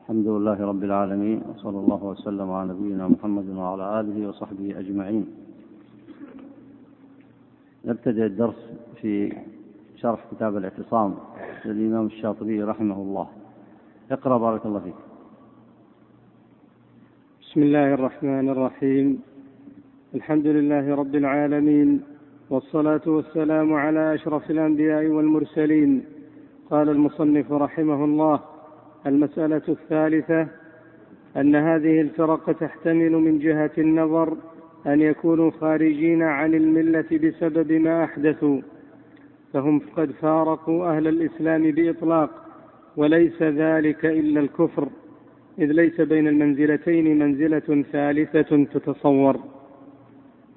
الحمد لله رب العالمين وصلى الله وسلم على نبينا محمد وعلى آله وصحبه أجمعين. نبتدئ الدرس في شرح كتاب الاعتصام للإمام الشاطبي رحمه الله. اقرأ بارك الله فيك. بسم الله الرحمن الرحيم. الحمد لله رب العالمين والصلاة والسلام على أشرف الأنبياء والمرسلين قال المصنف رحمه الله المسألة الثالثة أن هذه الفرق تحتمل من جهة النظر أن يكونوا خارجين عن الملة بسبب ما أحدثوا فهم قد فارقوا أهل الإسلام بإطلاق وليس ذلك إلا الكفر إذ ليس بين المنزلتين منزلة ثالثة تتصور.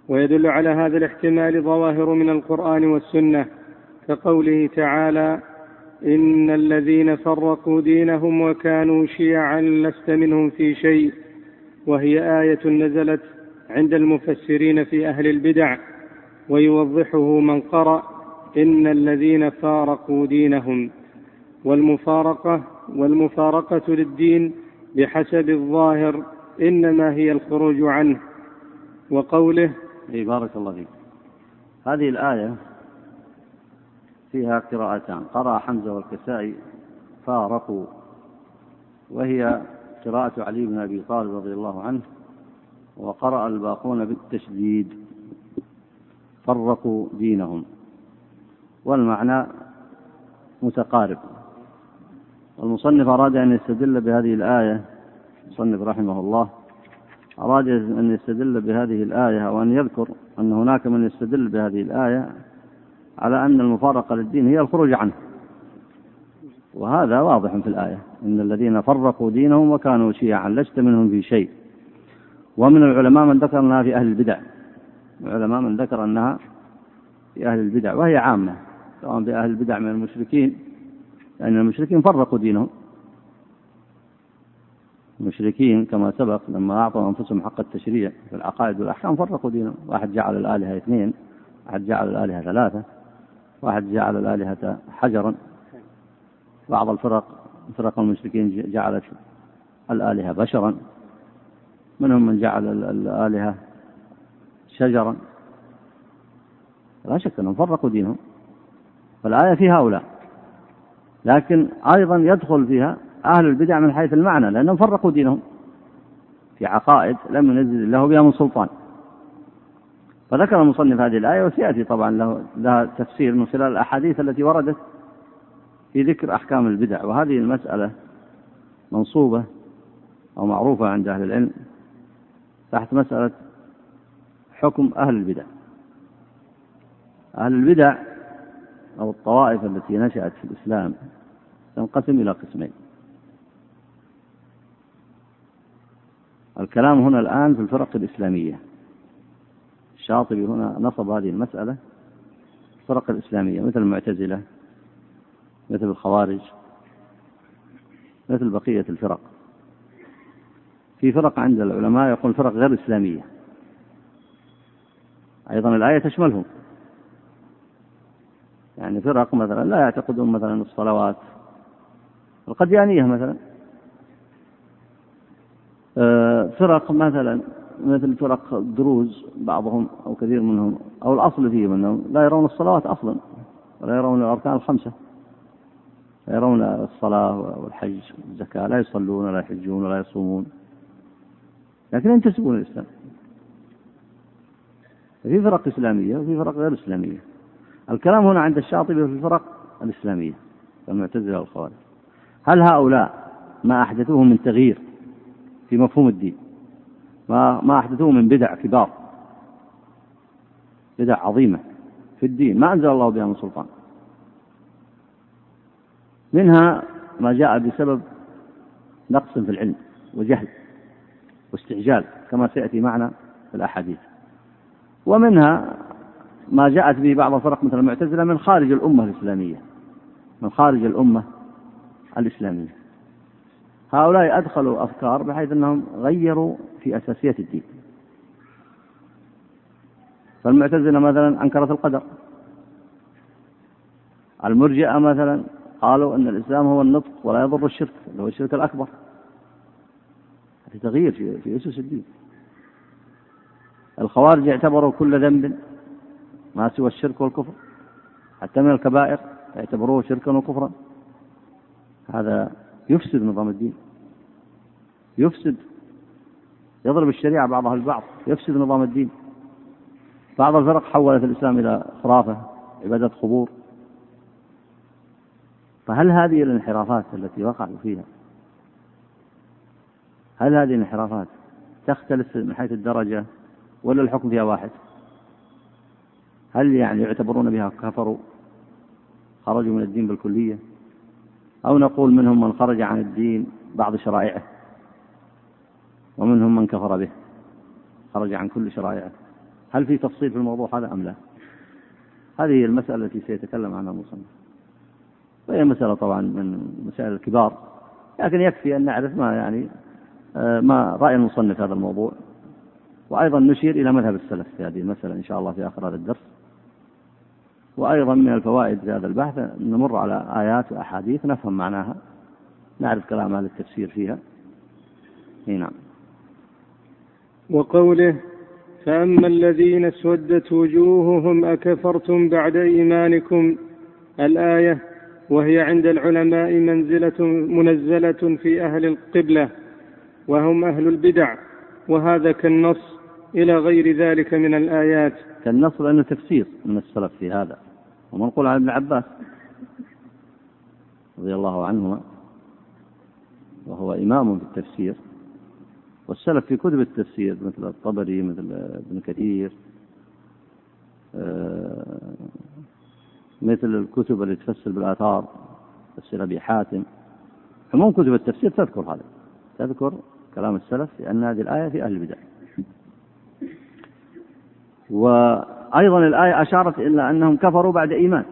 ويدل على هذا الاحتمال ظواهر من القرآن والسنة كقوله تعالى إن الذين فرقوا دينهم وكانوا شيعا لست منهم في شيء وهي آية نزلت عند المفسرين في أهل البدع ويوضحه من قرأ إن الذين فارقوا دينهم والمفارقة والمفارقة للدين بحسب الظاهر إنما هي الخروج عنه. وقوله إي بارك الله فيك. هذه الآية فيها قراءتان. قرأ حمزة والكسائي فارقوا. وهي قراءة علي بن أبي طالب رضي الله عنه وقرأ الباقون بالتشديد. فرقوا دينهم. والمعنى متقارب. والمصنف أراد أن يستدل بهذه الآية المصنف رحمه الله أراد أن يستدل بهذه الآية أو أن يذكر أن هناك من يستدل بهذه الآية على أن المفارقة للدين هي الخروج عنه. وهذا واضح في الآية. إن الذين فرقوا دينهم وكانوا شيعا لست منهم في شيء. ومن العلماء من ذكر أنها في أهل البدع. العلماء من ذكر أنها في أهل البدع وهي عامة سواء في أهل البدع من المشركين لأن المشركين فرقوا دينهم. المشركين كما سبق لما أعطوا أنفسهم حق التشريع في العقائد والأحكام فرقوا دينهم. واحد جعل الآلهة اثنين واحد جعل الآلهة ثلاثة. واحد جعل الآلهة حجرا. بعض الفرق فرق المشركين جعلت الآلهة بشرا. منهم من جعل الآلهة شجرا. لا شك أنهم فرقوا دينهم. فالآية في هؤلاء. لكن أيضا يدخل فيها أهل البدع من حيث المعنى لأنهم فرقوا دينهم. في عقائد لم ينزل الله بها من سلطان. فذكر المصنف هذه الآية وسيأتي طبعا له لها تفسير من خلال الأحاديث التي وردت في ذكر أحكام البدع. وهذه المسألة منصوبة أو معروفة عند أهل العلم تحت مسألة حكم أهل البدع. أهل البدع أو الطوائف التي نشأت في الإسلام تنقسم إلى قسمين. الكلام هنا الآن في الفرق الإسلامية. الشاطبي هنا نصب هذه المسألة الفرق الإسلامية مثل المعتزلة مثل الخوارج مثل بقية الفرق. في فرق عند العلماء يقول فرق غير إسلامية. أيضا الآية تشملهم يعني فرق مثلا لا يعتقدون مثلا الصلوات القديانية مثلا. آه، فرق مثلا مثل فرق دروز بعضهم أو كثير منهم أو الأصل فيهم أنهم لا يرون الصلوات أصلا ولا يرون الأركان الخمسة. لا يرون الصلاة والحج والزكاة لا يصلون ولا يحجون ولا يصومون. لكن ينتسبون الإسلام. في فرق إسلامية وفي فرق غير إسلامية. الكلام هنا عند الشاطبي في الفرق الإسلامية المعتزلة والخوارج. هل هؤلاء ما أحدثوه من تغيير في مفهوم الدين؟ ما أحدثوه من بدع كبار. بدع عظيمة في الدين. ما أنزل الله بها من سلطان. منها ما جاء بسبب نقص في العلم وجهل واستعجال كما سيأتي معنا في الأحاديث. ومنها ما جاءت به بعض الفرق مثل المعتزلة من خارج الأمة الإسلامية. من خارج الأمة الإسلامية. هؤلاء أدخلوا أفكار بحيث أنهم غيروا في أساسية الدين. فالمعتزلة مثلا أنكرت القدر. المرجئة مثلا قالوا أن الإسلام هو النطق ولا يضر الشرك اللي هو الشرك الأكبر. في تغيير في, في أسس الدين. الخوارج اعتبروا كل ذنب ما سوى الشرك والكفر حتى من الكبائر يعتبروه شركا وكفرا. هذا يفسد نظام الدين. يفسد يضرب الشريعة بعضها البعض يفسد نظام الدين. بعض الفرق حولت الإسلام إلى خرافة عبادة قبور. فهل هذه الانحرافات التي وقعوا فيها هل هذه الانحرافات تختلف من حيث الدرجة ولا الحكم فيها واحد؟ هل يعني يعتبرون بها كفروا خرجوا من الدين بالكلية؟ أو نقول منهم من خرج عن الدين بعض شرائعه؟ ومنهم من كفر به. خرج عن كل شرائعه. هل في تفصيل في الموضوع هذا أم لا؟ هذه هي المسألة التي سيتكلم عنها المصنف وهي مسألة طبعا من مسائل الكبار. لكن يكفي أن نعرف ما يعني آه، ما رأي المصنف هذا الموضوع. وأيضا نشير إلى مذهب السلف في هذه المسألة إن شاء الله في آخر هذا الدرس. وأيضا من الفوائد في هذا البحث نمر على آيات وأحاديث نفهم معناها نعرف كلام أهل التفسير فيها. نعم. وقوله فأما الذين اسودت وجوههم أكفرتم بعد إيمانكم الآية وهي عند العلماء منزلة منزلة في أهل القبلة وهم أهل البدع وهذا كالنص إلى غير ذلك من الآيات كالنص لأنه تفسير من السلف في هذا ومنقول عن ابن عباس رضي الله عنهما وهو إمام في التفسير والسلف في كتب التفسير مثل الطبري مثل ابن كثير آه، مثل الكتب اللي تفسر بالآثار تفسير أبي حاتم. عموم كتب التفسير تذكر هذا تذكر كلام السلف لأن هذه الآية في أهل البدع. وأيضا الآية أشارت إلى أنهم كفروا بعد إيمان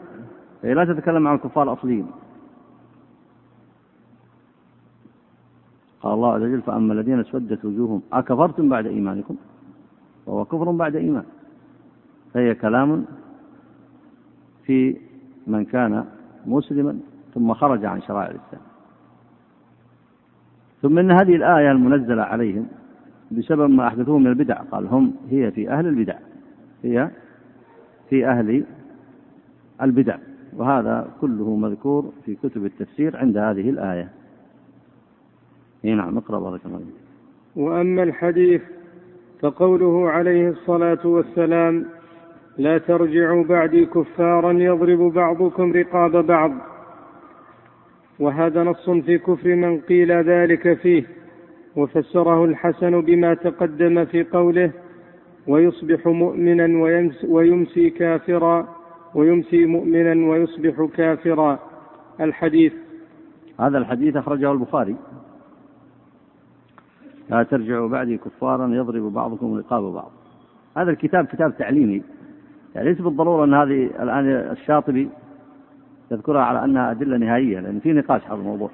فهي لا تتكلم عن الكفار الأصليين. قال الله عز وجل فأما الذين اسودت وجوههم أكفرتم بعد إيمانكم؟ وهو كفر بعد إيمان. فهي كلام في من كان مسلما ثم خرج عن شرائع الإسلام. ثم إن هذه الآية المنزلة عليهم بسبب ما أحدثوه من البدع قال هم هي في أهل البدع هي في أهل البدع. وهذا كله مذكور في كتب التفسير عند هذه الآية. اي نعم اقرأ بارك الله وأما الحديث فقوله عليه الصلاة والسلام لا ترجعوا بعدي كفارا يضرب بعضكم رقاب بعض. وهذا نص في كفر من قيل ذلك فيه وفسره الحسن بما تقدم في قوله ويصبح مؤمنا ويمسي كافرا ويمسي مؤمنا ويصبح كافرا. الحديث. هذا الحديث أخرجه البخاري. لا ترجعوا بعدي كفارا يضرب بعضكم رقاب بعض. هذا الكتاب كتاب تعليمي. يعني ليس بالضرورة أن هذه الآن الشاطبي يذكرها على أنها أدلة نهائية لأن في نقاش هذا الموضوع.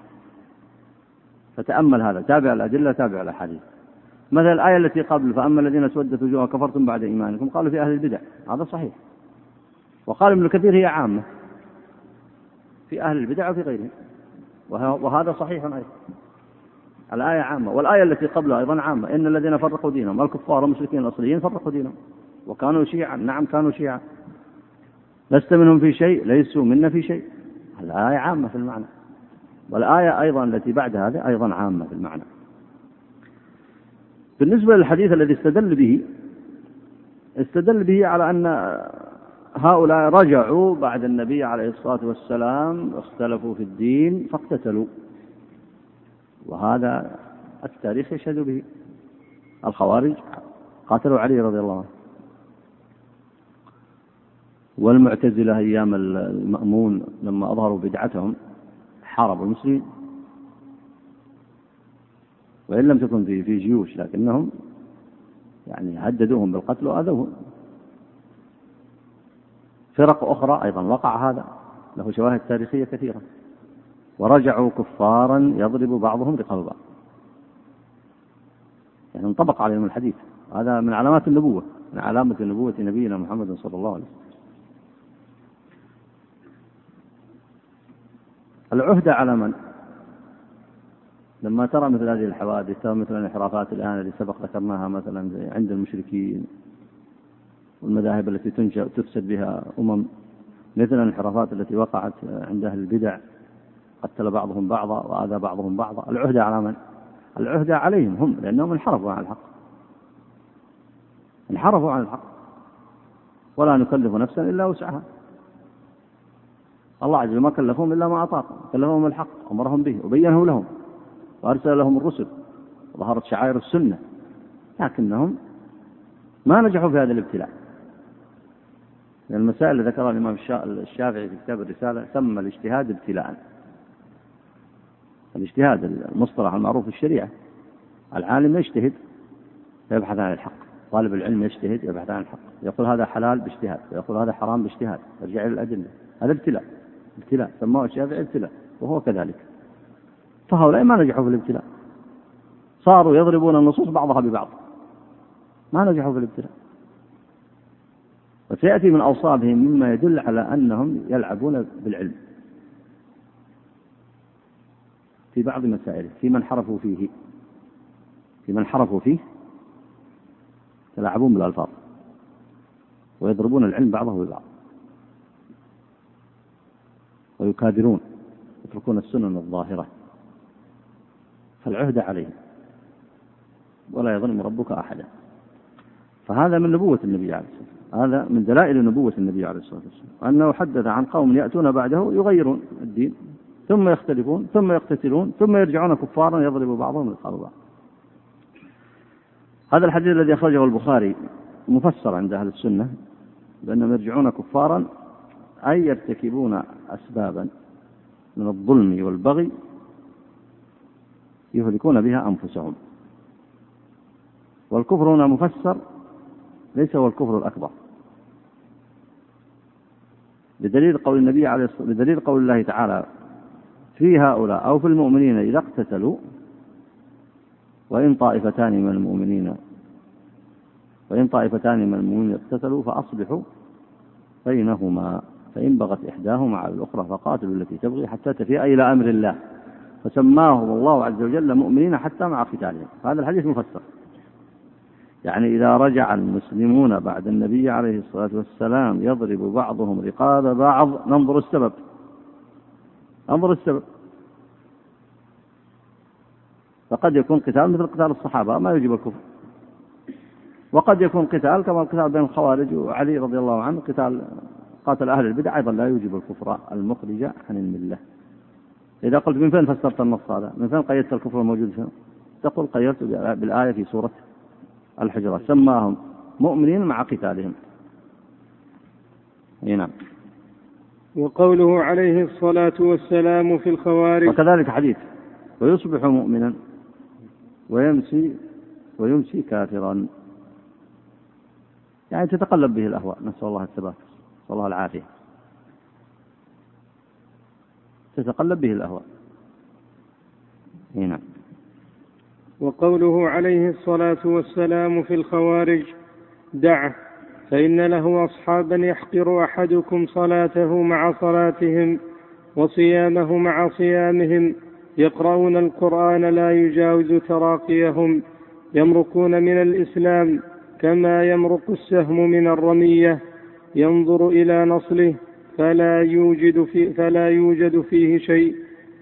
فتأمل هذا. تابع الأدلة تابع الأحاديث. مثل الآية التي قبل فأما الذين اسودت وجوههم كفرتم بعد إيمانكم قالوا في أهل البدع. هذا صحيح. وقال ابن كثير هي عامة. في أهل البدع وفي غيرهم. وهذا صحيح أيضا. الآية عامة والآية التي قبلها أيضا عامة. إن الذين فرقوا دينهم الكفار والمشركين الأصليين فرقوا دينهم. وكانوا شيعا نعم كانوا شيعا. لست منهم في شيء ليسوا منا في شيء. الآية عامة في المعنى. والآية أيضا التي بعد هذا أيضا عامة في المعنى. بالنسبة للحديث الذي استدل به استدل به على أن هؤلاء رجعوا بعد النبي عليه الصلاة والسلام اختلفوا في الدين فاقتتلوا. وهذا التاريخ يشهد به الخوارج قاتلوا علي رضي الله عنه. والمعتزلة أيام المأمون لما أظهروا بدعتهم حاربوا المسلمين. وإن لم تكن في في جيوش لكنهم يعني هددوهم بالقتل وأذوهم. فرق أخرى أيضا وقع هذا له شواهد تاريخية كثيرة. ورجعوا كفارا يضرب بعضهم رقاب بعض. يعني انطبق عليهم الحديث. هذا من علامات النبوة من علامة نبوة نبينا محمد صلى الله عليه وسلم. العهدة على من؟ لما ترى مثل هذه الحوادث ترى مثل الانحرافات الآن اللي سبق ذكرناها مثلا عند المشركين والمذاهب التي تنشأ تفسد بها أمم مثل الانحرافات التي وقعت عند أهل البدع. قتل بعضهم بعضا وآذى بعضهم بعضا. العهدة على من؟ العهدة عليهم هم لأنهم انحرفوا عن الحق. انحرفوا عن الحق. ولا نكلف نفسا إلا وسعها. الله عز وجل ما كلفهم إلا ما أطاقهم كلفهم الحق أمرهم به وبينه لهم. وأرسل لهم الرسل. وظهرت شعائر السنة. لكنهم ما نجحوا في هذا الابتلاء. من المسائل اللي ذكرها الإمام الشافعي في كتاب الرسالة سمى الاجتهاد ابتلاء. الاجتهاد المصطلح المعروف في الشريعة. العالم يجتهد فيبحث عن الحق. طالب العلم يجتهد يبحث عن الحق. يقول هذا حلال باجتهاد ويقول هذا حرام باجتهاد. يرجع إلى الأدلة. هذا ابتلاء. ابتلاء. سماه الشافعي ابتلاء وهو كذلك. فهؤلاء ما نجحوا في الابتلاء. صاروا يضربون النصوص بعضها ببعض. ما نجحوا في الابتلاء. وسيأتي من أوصافهم مما يدل على أنهم يلعبون بالعلم. في بعض مسائله في من حرفوا فيه. في من حرفوا فيه يتلاعبون بالألفاظ ويضربون العلم بعضه ببعض ويكابرون يتركون السنن الظاهرة. فالعهد عليهم. ولا يظلم ربك أحدا. فهذا من نبوة النبي عليه الصلاة والسلام. هذا من دلائل نبوة النبي عليه الصلاة والسلام. أنه حدث عن قوم يأتون بعده يغيرون الدين. ثم يختلفون ثم يقتتلون ثم يرجعون كفارا يضرب بعضهم رقاب بعض. هذا الحديث الذي أخرجه البخاري مفسر عند أهل السنة بأنهم يرجعون كفارا أي يرتكبون أسبابا من الظلم والبغي يهلكون بها أنفسهم. والكفر هنا مفسر ليس هو الكفر الأكبر. بدليل قول النبي عليه الصلاة بدليل قول الله تعالى في هؤلاء أو في المؤمنين إذا اقتتلوا وإن طائفتان من المؤمنين وإن طائفتان من المؤمنين اقتتلوا فأصلحوا بينهما فإن بغت إحداهما على الأخرى فقاتلوا التي تبغي حتى تفيء إلى أمر الله. فسماهم الله عز وجل مؤمنين حتى مع قتالهم. هذا الحديث مفسر. يعني إذا رجع المسلمون بعد النبي عليه الصلاة والسلام يضرب بعضهم رقاب بعض ننظر السبب. انظر السبب. فقد يكون قتال مثل قتال الصحابة ما يجب الكفر. وقد يكون قتال كما القتال بين الخوارج وعلي رضي الله عنه قتال قاتل أهل البدع أيضا لا يوجب الكفر المخرج عن الملة. إذا قلت من فين فسرت النص هذا؟ من فين قيدت الكفر الموجود فيه تقول قيدت بالآية في سورة الحجرات سماهم مؤمنين مع قتالهم. نعم. وقوله عليه الصلاة والسلام في الخوارج. وكذلك حديث. ويصبح مؤمنا ويمسي ويمسي كافرا. يعني تتقلب به الأهواء. نسأل الله الثبات. نسأل الله العافية. تتقلب به الأهواء. نعم وقوله عليه الصلاة والسلام في الخوارج دعه فإن له أصحابا يحقر أحدكم صلاته مع صلاتهم وصيامه مع صيامهم يقرؤون القرآن لا يجاوز تراقيهم يمرقون من الإسلام كما يمرق السهم من الرمية ينظر إلى نصله فلا يوجد, في فلا يوجد فيه شيء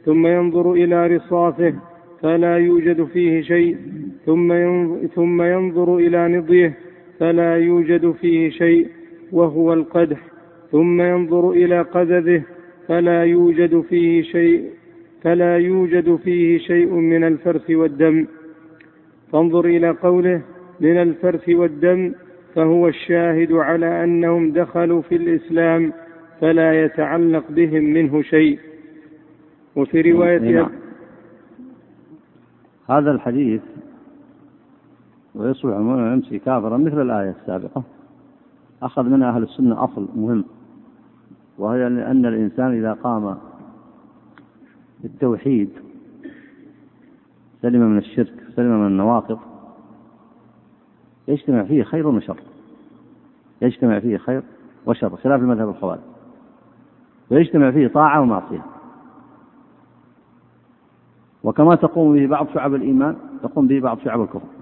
ثم ينظر إلى رصافه فلا يوجد فيه شيء ثم ينظر, ثم ينظر إلى نضيه فلا يوجد فيه شيء وهو القدح ثم ينظر إلى قذذه فلا يوجد فيه شيء فلا يوجد فيه شيء من الفرث والدم فانظر إلى قوله من الفرث والدم فهو الشاهد على أنهم دخلوا في الإسلام فلا يتعلق بهم منه شيء وفي رواية نعم. هذا الحديث ويصبح المؤمن يمسي كافرا مثل الآية السابقة. أخذ منها أهل السنة أصل مهم وهي أن الإنسان إذا قام بالتوحيد سلم من الشرك سلم من النواقض يجتمع فيه خير وشر. يجتمع فيه خير وشر خلاف المذهب الخوارج. ويجتمع فيه طاعة ومعصية. وكما تقوم به بعض شعب الإيمان تقوم به بعض شعب الكفر.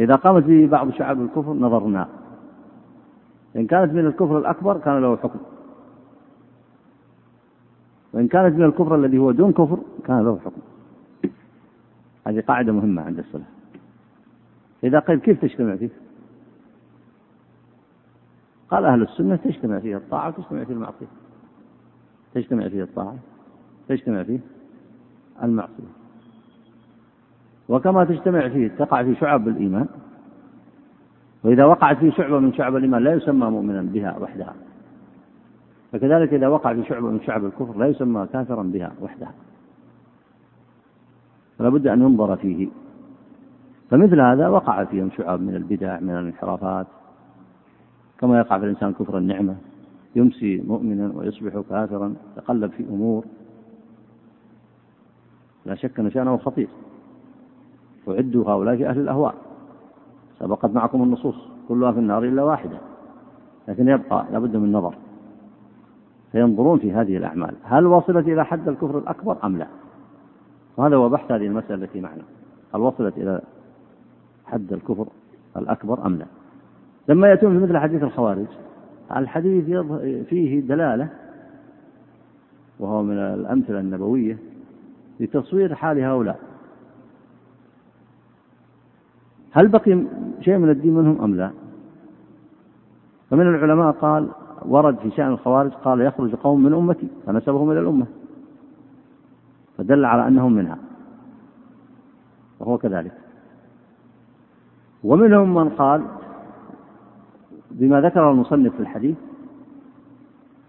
إذا قامت به بعض شعب الكفر نظرنا. إن كانت من الكفر الأكبر كان له حكم. وإن كانت من الكفر الذي هو دون كفر كان له حكم. هذه قاعدة مهمة عند السلف. إذا قيل كيف تجتمع فيه؟ قال أهل السنة تجتمع فيه الطاعة وتجتمع فيه المعصية. تجتمع فيه الطاعة تجتمع فيه المعصية. وكما تجتمع فيه تقع في شعب الإيمان. وإذا وقعت في شعبة من شعب الإيمان لا يسمى مؤمنا بها وحدها. فكذلك إذا وقع في شعبة من شعب الكفر لا يسمى كافرا بها وحدها. فلا بد أن ينظر فيه. فمثل هذا وقع فيهم شعب من البدع من الانحرافات. كما يقع في الإنسان كفر النعمة يمسي مؤمنا ويصبح كافرا يتقلب في أمور. لا شك أن شأنه خطير. وعدوا هؤلاء في أهل الأهواء. سبقت معكم النصوص كلها في النار إلا واحدة. لكن يبقى لابد من نظر. فينظرون في هذه الأعمال. هل وصلت إلى حد الكفر الأكبر أم لا؟ وهذا هو بحث هذه المسألة التي معنا. هل وصلت إلى حد الكفر الأكبر أم لا؟ لما يأتون في مثل حديث الخوارج الحديث فيه دلالة وهو من الأمثلة النبوية لتصوير حال هؤلاء. هل بقي شيء من الدين منهم أم لا؟ فمن العلماء قال ورد في شأن الخوارج قال يخرج قوم من أمتي فنسبهم إلى الأمة فدل على أنهم منها وهو كذلك. ومنهم من قال بما ذكر المصنف في الحديث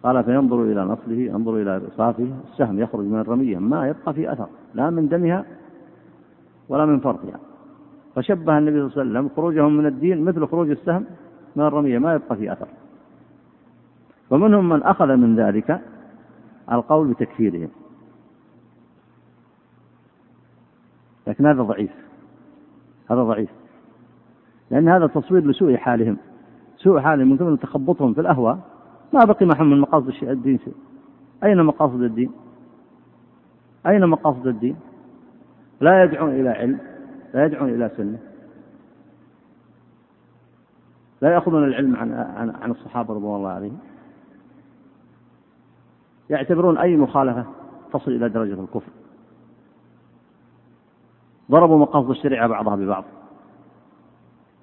قال فينظر إلى نصله ينظر إلى رصافه السهم يخرج من الرمية ما يبقى في أثر لا من دمها ولا من فرقها. فشبه النبي صلى الله عليه وسلم خروجهم من الدين مثل خروج السهم من الرمية ما يبقى في أثر. ومنهم من أخذ من ذلك القول بتكفيرهم لكن هذا ضعيف. هذا ضعيف. لأن هذا تصوير لسوء حالهم. سوء حالهم من قبل تخبطهم في الأهواء. ما بقي معهم من مقاصد الدين شيء. أين مقاصد الدين؟ أين مقاصد الدين؟ لا يدعون إلى علم. لا يدعون إلى سنة. لا يأخذون العلم عن عن الصحابة رضوان الله عليهم. يعتبرون أي مخالفة تصل إلى درجة الكفر. ضربوا مقاصد الشريعة بعضها ببعض.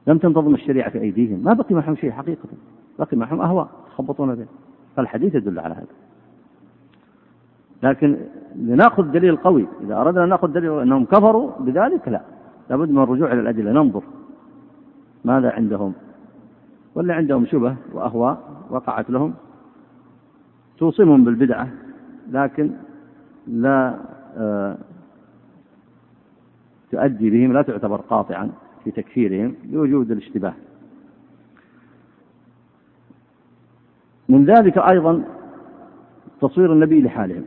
لم تنتظم الشريعة في أيديهم. ما بقي معهم شيء حقيقة. بقي معهم أهواء يخبطون به فالحديث يدل على هذا. لكن لنأخذ دليل قوي. إذا أردنا أن نأخذ دليل أنهم كفروا بذلك لا. لابد من الرجوع إلى الأدلة. ننظر ماذا عندهم. ولا عندهم شبه وأهواء وقعت لهم. توصمهم بالبدعة لكن لا آه، تؤدي بهم لا تعتبر قاطعا في تكفيرهم لوجود الاشتباه. من ذلك أيضا تصوير النبي لحالهم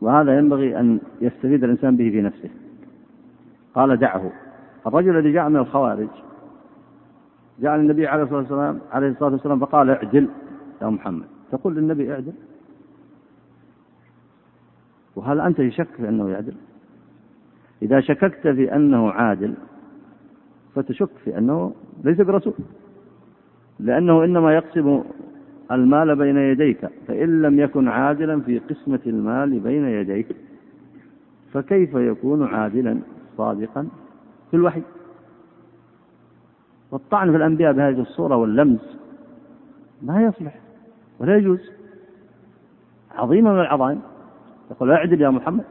وهذا ينبغي أن يستفيد الإنسان به في نفسه. قال دعه. الرجل الذي جاء من الخوارج جاء للنبي عليه الصلاة والسلام عليه الصلاة والسلام فقال اعدل يا محمد. تقول للنبي اعدل وهل أنت يشك في أنه يعدل إذا شككت في أنه عادل فتشك في أنه ليس برسول. لأنه إنما يقسم المال بين يديك فإن لم يكن عادلا في قسمة المال بين يديك فكيف يكون عادلا صادقا. في الوحي والطعن في الأنبياء بهذه الصورة واللمس ما يصلح ولا يجوز. عظيمة من العظائم. يقول اعدل يا محمد.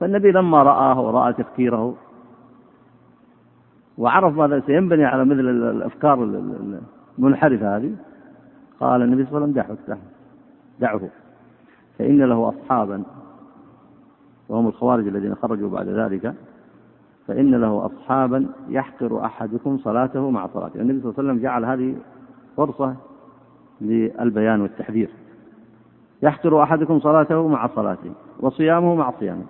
فالنبي لما رآه ورأى تفكيره وعرف ماذا سينبني على مثل الأفكار المنحرفة هذه قال النبي صلى الله عليه وسلم دعه دعه. فإن له أصحابا وهم الخوارج الذين خرجوا بعد ذلك. فإن له أصحابا يحقر أحدكم صلاته مع صلاته. النبي صلى الله عليه وسلم جعل هذه فرصة للبيان والتحذير. يحقر أحدكم صلاته مع صلاته وصيامه مع صيامه.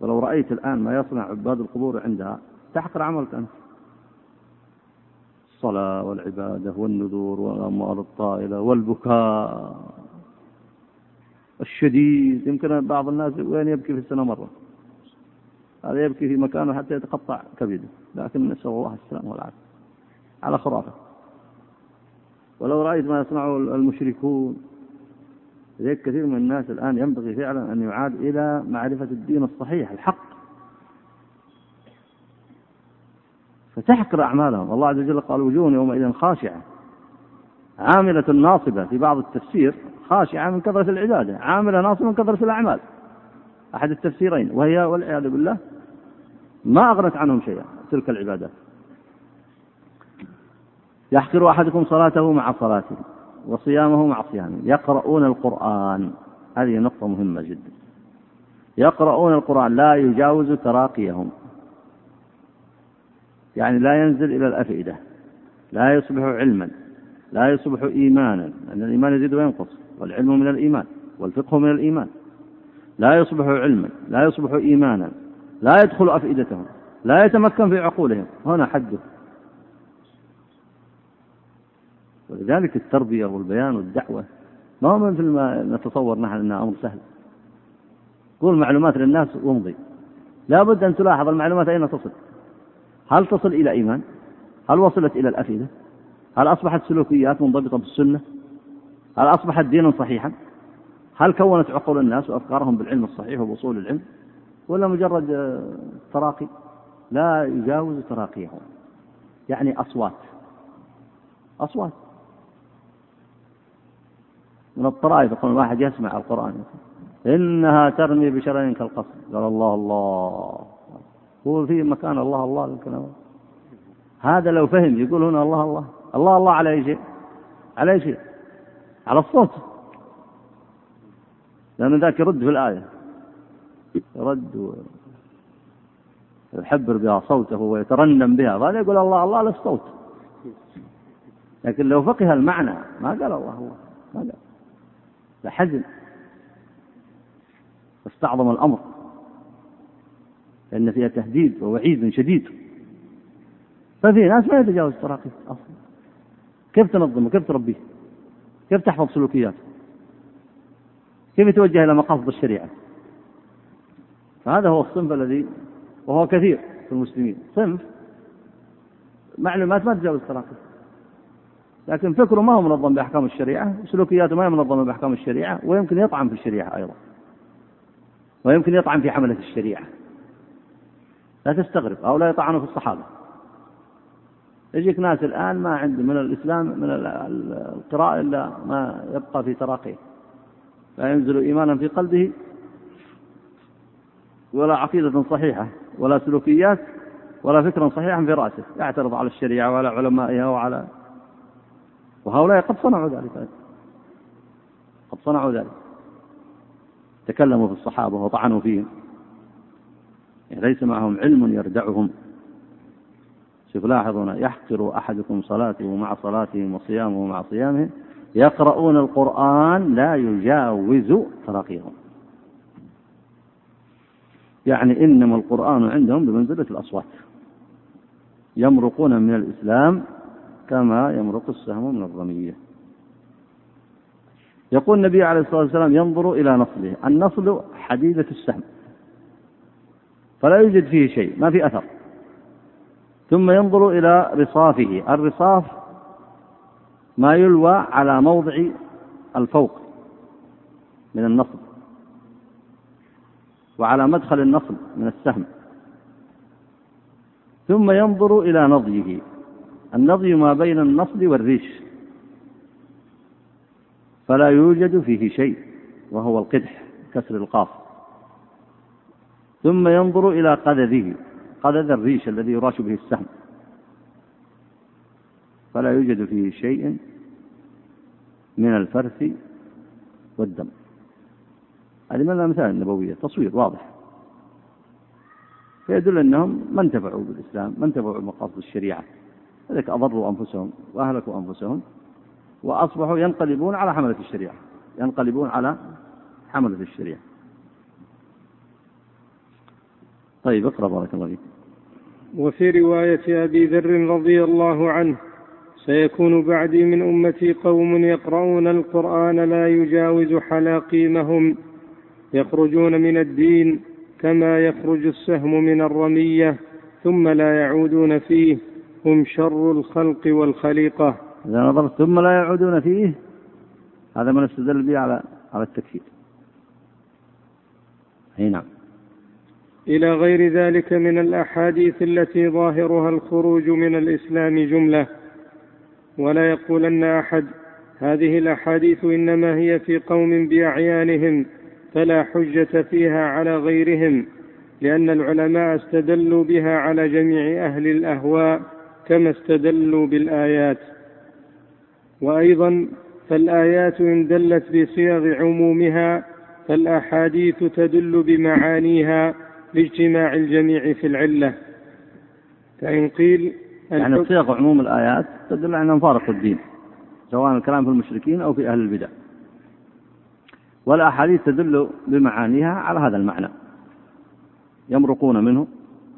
ولو رأيت الآن ما يصنع عباد القبور عندها تحقر عملك أنت. الصلاة والعبادة والنذور والأموال الطائلة والبكاء. الشديد. يمكن بعض الناس وين يبكي في السنة مرة. هذا يبكي في مكانه حتى يتقطع كبده. لكن نسأل الله السلامة والعافية. على خرافة. ولو رأيت ما يصنعه المشركون. لذلك كثير من الناس الآن ينبغي فعلا أن يعاد إلى معرفة الدين الصحيح الحق. فتحقر أعمالهم. الله عز وجل قال وجوه يومئذ خاشعة. عاملة ناصبة في بعض التفسير. خاشعة من كثرة العبادة عاملة ناصبة من كثرة الأعمال. أحد التفسيرين وهي والعياذ بالله ما أغنت عنهم شيئا تلك العبادات يحقر أحدكم صلاته مع صلاته وصيامه مع صيامه. يقرؤون القرآن. هذه نقطة مهمة جدا. يقرؤون القرآن لا يجاوز تراقيهم. يعني لا ينزل إلى الأفئدة. لا يصبح علما. لا يصبح إيمانا. لأن الإيمان يزيد وينقص. والعلم من الإيمان والفقه من الإيمان. لا يصبح علما لا يصبح إيمانا لا يدخل أفئدتهم لا يتمكن في عقولهم. هنا حده. ولذلك التربية والبيان والدعوة ما هو مثل ما نتصور نحن أنها أمر سهل. قول معلومات للناس وامضي. لا بد أن تلاحظ المعلومات أين تصل. هل تصل إلى إيمان؟ هل وصلت إلى الأفئدة؟ هل أصبحت سلوكيات منضبطة بالسنة؟ هل أصبحت دينا صحيحا؟ هل كونت عقول الناس وأفكارهم بالعلم الصحيح وبأصول العلم؟ ولا مجرد آه، تراقي؟ لا يجاوز تراقيهم يعني أصوات. أصوات. من الطرائف يقول واحد يسمع القرآن. إنها ترمي بشرين كالقصر. قال الله الله. هو في مكان الله الله الكلام. هذا لو فهم يقول هنا الله الله. الله الله على أي شيء؟ على أي شيء؟ على الصوت. لأن ذاك يرد في الآية. يرد يحبر بها صوته ويترنم بها. هذا يقول الله الله للصوت لكن لو فقه المعنى ما قال الله الله ما قال. لحزن واستعظم الأمر. لأن فيها تهديد ووعيد شديد. ففي ناس ما يتجاوز التراقي أصلا. كيف تنظمه كيف تربيه؟ كيف تحفظ سلوكياته كيف يتوجه إلى مقاصد الشريعة؟ فهذا هو الصنف الذي وهو كثير في المسلمين. صنف معلومات ما تجاوز التراقي لكن فكره ما هو منظم بأحكام الشريعة وسلوكياته ما هي منظمة بأحكام الشريعة ويمكن يطعن في الشريعة أيضا. ويمكن يطعن في حملة الشريعة. لا تستغرب هؤلاء يطعنوا في الصحابة. يجيك ناس الآن ما عنده من الإسلام من القراءة إلا ما يبقى في تراقيه. لا ينزل إيمانا في قلبه ولا عقيدة صحيحة ولا سلوكيات ولا فكرا صحيحا في رأسه. يعترض على الشريعة وعلى علمائها وعلى وهؤلاء قد صنعوا ذلك. قد صنعوا ذلك. تكلموا في الصحابة وطعنوا فيهم. ليس معهم علم يردعهم. شوف لاحظوا هنا يحقر أحدكم صلاته مع صلاتهم وصيامه مع صيامهم يقرؤون القرآن لا يجاوز تراقيهم يعني إنما القرآن عندهم بمنزلة الأصوات. يمرقون من الإسلام كما يمرق السهم من الرمية. يقول النبي عليه الصلاة والسلام ينظر إلى نصله. النصل حديدة السهم. فلا يوجد فيه شيء ما في أثر. ثم ينظر إلى رصافه. الرصاف ما يلوى على موضع الفوق من النصب وعلى مدخل النصب من السهم. ثم ينظر إلى نضيه النضي ما بين النصب والريش. فلا يوجد فيه شيء وهو القدح كسر القاف. ثم ينظر إلى قذذه قذذ الريش الذي يراش به السهم. فلا يوجد فيه شيء من الفرث والدم. هذه من الأمثال النبوية تصوير واضح. فيدل أنهم ما انتفعوا بالإسلام ما انتفعوا بمقاصد الشريعة. لذلك أضروا أنفسهم وأهلكوا أنفسهم وأصبحوا ينقلبون على حملة الشريعة ينقلبون على حملة الشريعة. طيب اقرأ بارك الله فيك. وفي رواية أبي ذر رضي الله عنه سيكون بعدي من أمتي قوم يقرؤون القرآن لا يجاوز حلاقيمهم يخرجون من الدين كما يخرج السهم من الرمية ثم لا يعودون فيه هم شر الخلق والخليقة. إذا نظرت ثم لا يعودون فيه؟ هذا ما نستدل به على على التكفير. أي نعم. إلى غير ذلك من الأحاديث التي ظاهرها الخروج من الإسلام جملة. ولا يقولن أحد هذه الأحاديث إنما هي في قوم بأعيانهم فلا حجة فيها على غيرهم لأن العلماء استدلوا بها على جميع أهل الأهواء كما استدلوا بالآيات. وأيضا فالآيات إن دلت بصيغ عمومها فالأحاديث تدل بمعانيها لاجتماع الجميع في العلة. فإن قيل يعني صيغ عموم الآيات تدل على أنهم فارقوا الدين سواء الكلام في المشركين أو في أهل البدع. والأحاديث تدل بمعانيها على هذا المعنى. يمرقون منه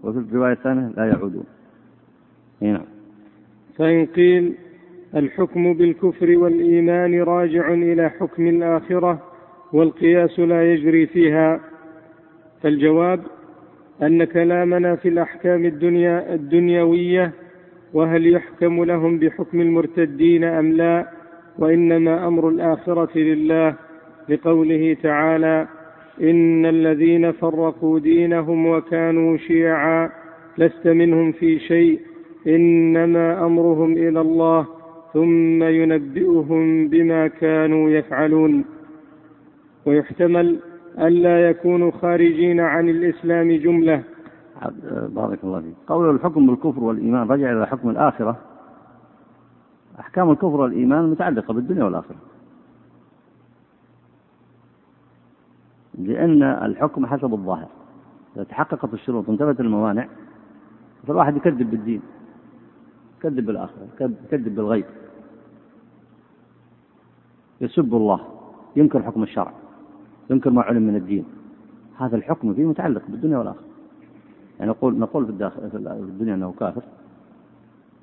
وفي الرواية الثانية لا يعودون. نعم. فإن قيل الحكم بالكفر والإيمان راجع إلى حكم الآخرة والقياس لا يجري فيها فالجواب أن كلامنا في الأحكام الدنيا الدنيوية وهل يحكم لهم بحكم المرتدين أم لا؟ وإنما أمر الآخرة لله لقوله تعالى إن الذين فرقوا دينهم وكانوا شيعا لست منهم في شيء إنما أمرهم إلى الله ثم ينبئهم بما كانوا يفعلون. ويحتمل ألا يكونوا خارجين عن الإسلام جملة. بارك الله فيك. قول الحكم بالكفر والإيمان رجع إلى حكم الآخرة. أحكام الكفر والإيمان متعلقة بالدنيا والآخرة. لأن الحكم حسب الظاهر. إذا تحققت الشروط وانتفت الموانع فالواحد يكذب بالدين. يكذب بالآخرة. يكذب بالغيب. يسب الله. ينكر حكم الشرع. ينكر ما علم من الدين. هذا الحكم فيه متعلق بالدنيا والآخرة. يعني نقول نقول في, الداخل في الدنيا أنه كافر.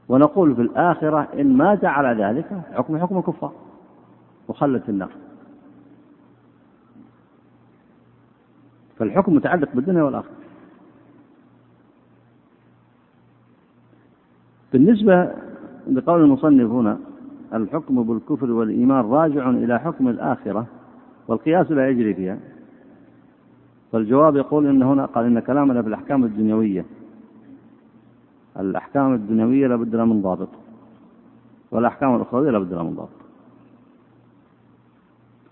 ونقول في الآخرة إن مات على ذلك حكم حكم الكفار. وخلت النار. فالحكم متعلق بالدنيا والآخرة. بالنسبة لقول المصنف هنا الحكم بالكفر والإيمان راجع إلى حكم الآخرة والقياس لا يجري فيها. فالجواب يقول إن هنا قال إن كلامنا في الأحكام الدنيوية. الأحكام الدنيوية لابد لها من ضابط والأحكام الأخروية لابد لها من ضابط.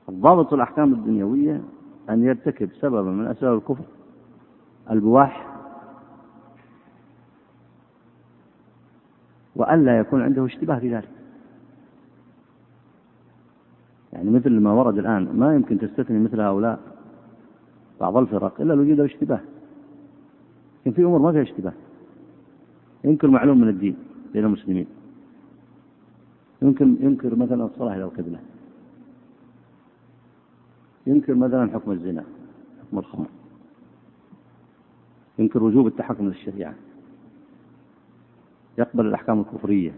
الضابط الأحكام الدنيوية أن يرتكب سببا من أسباب الكفر البواح وألا يكون عنده اشتباه في ذلك. يعني مثل ما ورد الآن ما يمكن تستثني مثل هؤلاء بعض الفرق إلا لو وجد اشتباه. لكن في أمور ما فيها اشتباه. ينكر معلوم من الدين بين المسلمين. يمكن ينكر مثلا الصلاة إلى القبلة. ينكر مثلا حكم الزنا حكم الخمر. ينكر وجوب التحكم للشريعة يقبل الأحكام الكفرية.